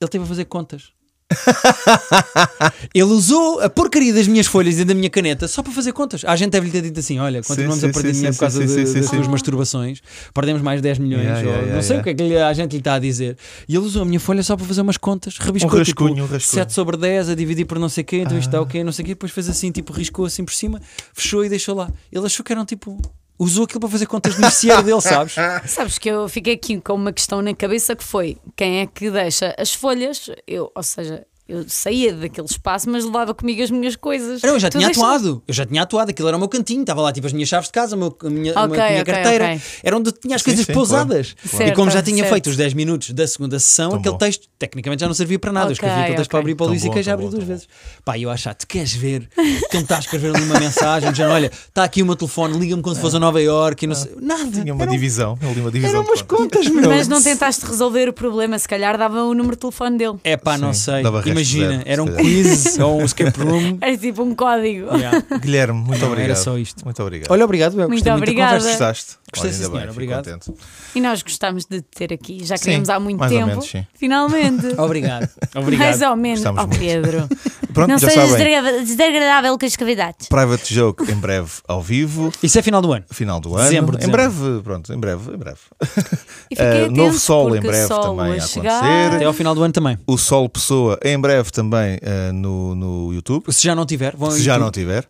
ele teve a fazer contas. Ele usou a porcaria das minhas folhas e da minha caneta só para fazer contas. A gente deve-lhe ter dito assim: olha, continuamos sim, a perder sim, dinheiro sim, por causa sim, de- sim, sim, das sim. tuas masturbações, perdemos mais 10 milhões, Yeah, ou yeah, não sei o que é que a gente lhe está a dizer. E ele usou a minha folha só para fazer umas contas, rabiscou Um rascunho, tipo um rascunho. 7 sobre 10 a dividir por não sei o quê, então isto dá o quê, não sei o quê, depois fez assim, tipo, riscou assim por cima, fechou e deixou lá. Ele achou que eram tipo. Usou aquilo para fazer contas no noticiário dele, sabes? Sabes que eu fiquei aqui com uma questão na cabeça que foi quem é que deixa as folhas, eu, ou seja, eu saía daquele espaço, mas levava comigo as minhas coisas. Não, eu já Tu tinha atuado. Eu já tinha atuado. Aquilo era o meu cantinho. Estava lá, tipo, as minhas chaves de casa, a minha, Ok, a minha ok, carteira. ok. Era onde tinha as Sim, coisas sim, pousadas. claro. Certo, e como já tinha certo. feito os 10 minutos da segunda sessão, Tão aquele bom. texto tecnicamente já não servia para nada. eu escrevi aquele texto para abrir para o Luís e bom, que já abri bom, duas tão vezes. Pá, eu achar, tu queres ver? Tentar escrever ali uma mensagem, dizendo: olha, está aqui o meu telefone, liga-me quando fosse a Nova Iorque e não sei. Nada. Tinha uma divisão. Ali uma divisão. Eram umas contas. meu. Mas não tentaste resolver o problema, se calhar dava o número de telefone dele. É pá, não sei. Imagina, era um quiz ou um escape room. Era tipo um código. Yeah. Guilherme, muito Não, obrigado. era só isto. Muito obrigado. Olha, obrigado. Eu Muito gostei muito da obrigada. conversa. Gostaste? Gostei, Olha, sim, bem, senhora, fico obrigado. contente. E nós gostamos de te ter aqui. Já Sim, queríamos há muito mais ou tempo. menos, sim. Finalmente. Obrigado. Obrigado. Mais ou menos. Gostamos Oh, muito. Pedro. Pronto, não desgra- desagradável com as cavidades. Private Joke em breve ao vivo. Isso é final do ano. Final do ano. Dezembro, Em dezembro. breve, pronto, em breve, em breve. Atentos, novo sol em porque breve sol também a acontecer. Até ao final do ano também. O Sol Pessoa em breve também eh, no, no YouTube, Se já não tiver, vão se já não tiver.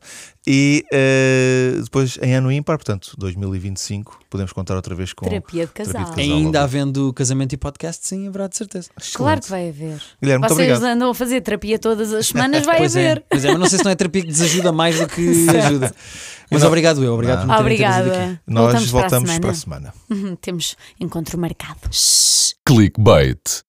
E eh, depois em ano ímpar, portanto, 2025, podemos contar outra vez com Terapia de casal. Terapia de Ainda ao havendo casamento e podcast, sim, haverá de certeza. vivo. Claro Excelente. que vai haver. Guilherme, muito Vocês obrigado. andam a fazer terapia todas as semanas, vai pois haver. é, pois é, mas não sei se não é terapia que desajuda mais do que ajuda. Mas Não. obrigado eu, obrigado por me. Obrigada. Nós voltamos, voltamos para para a a semana. semana. Temos encontro marcado. Clickbait.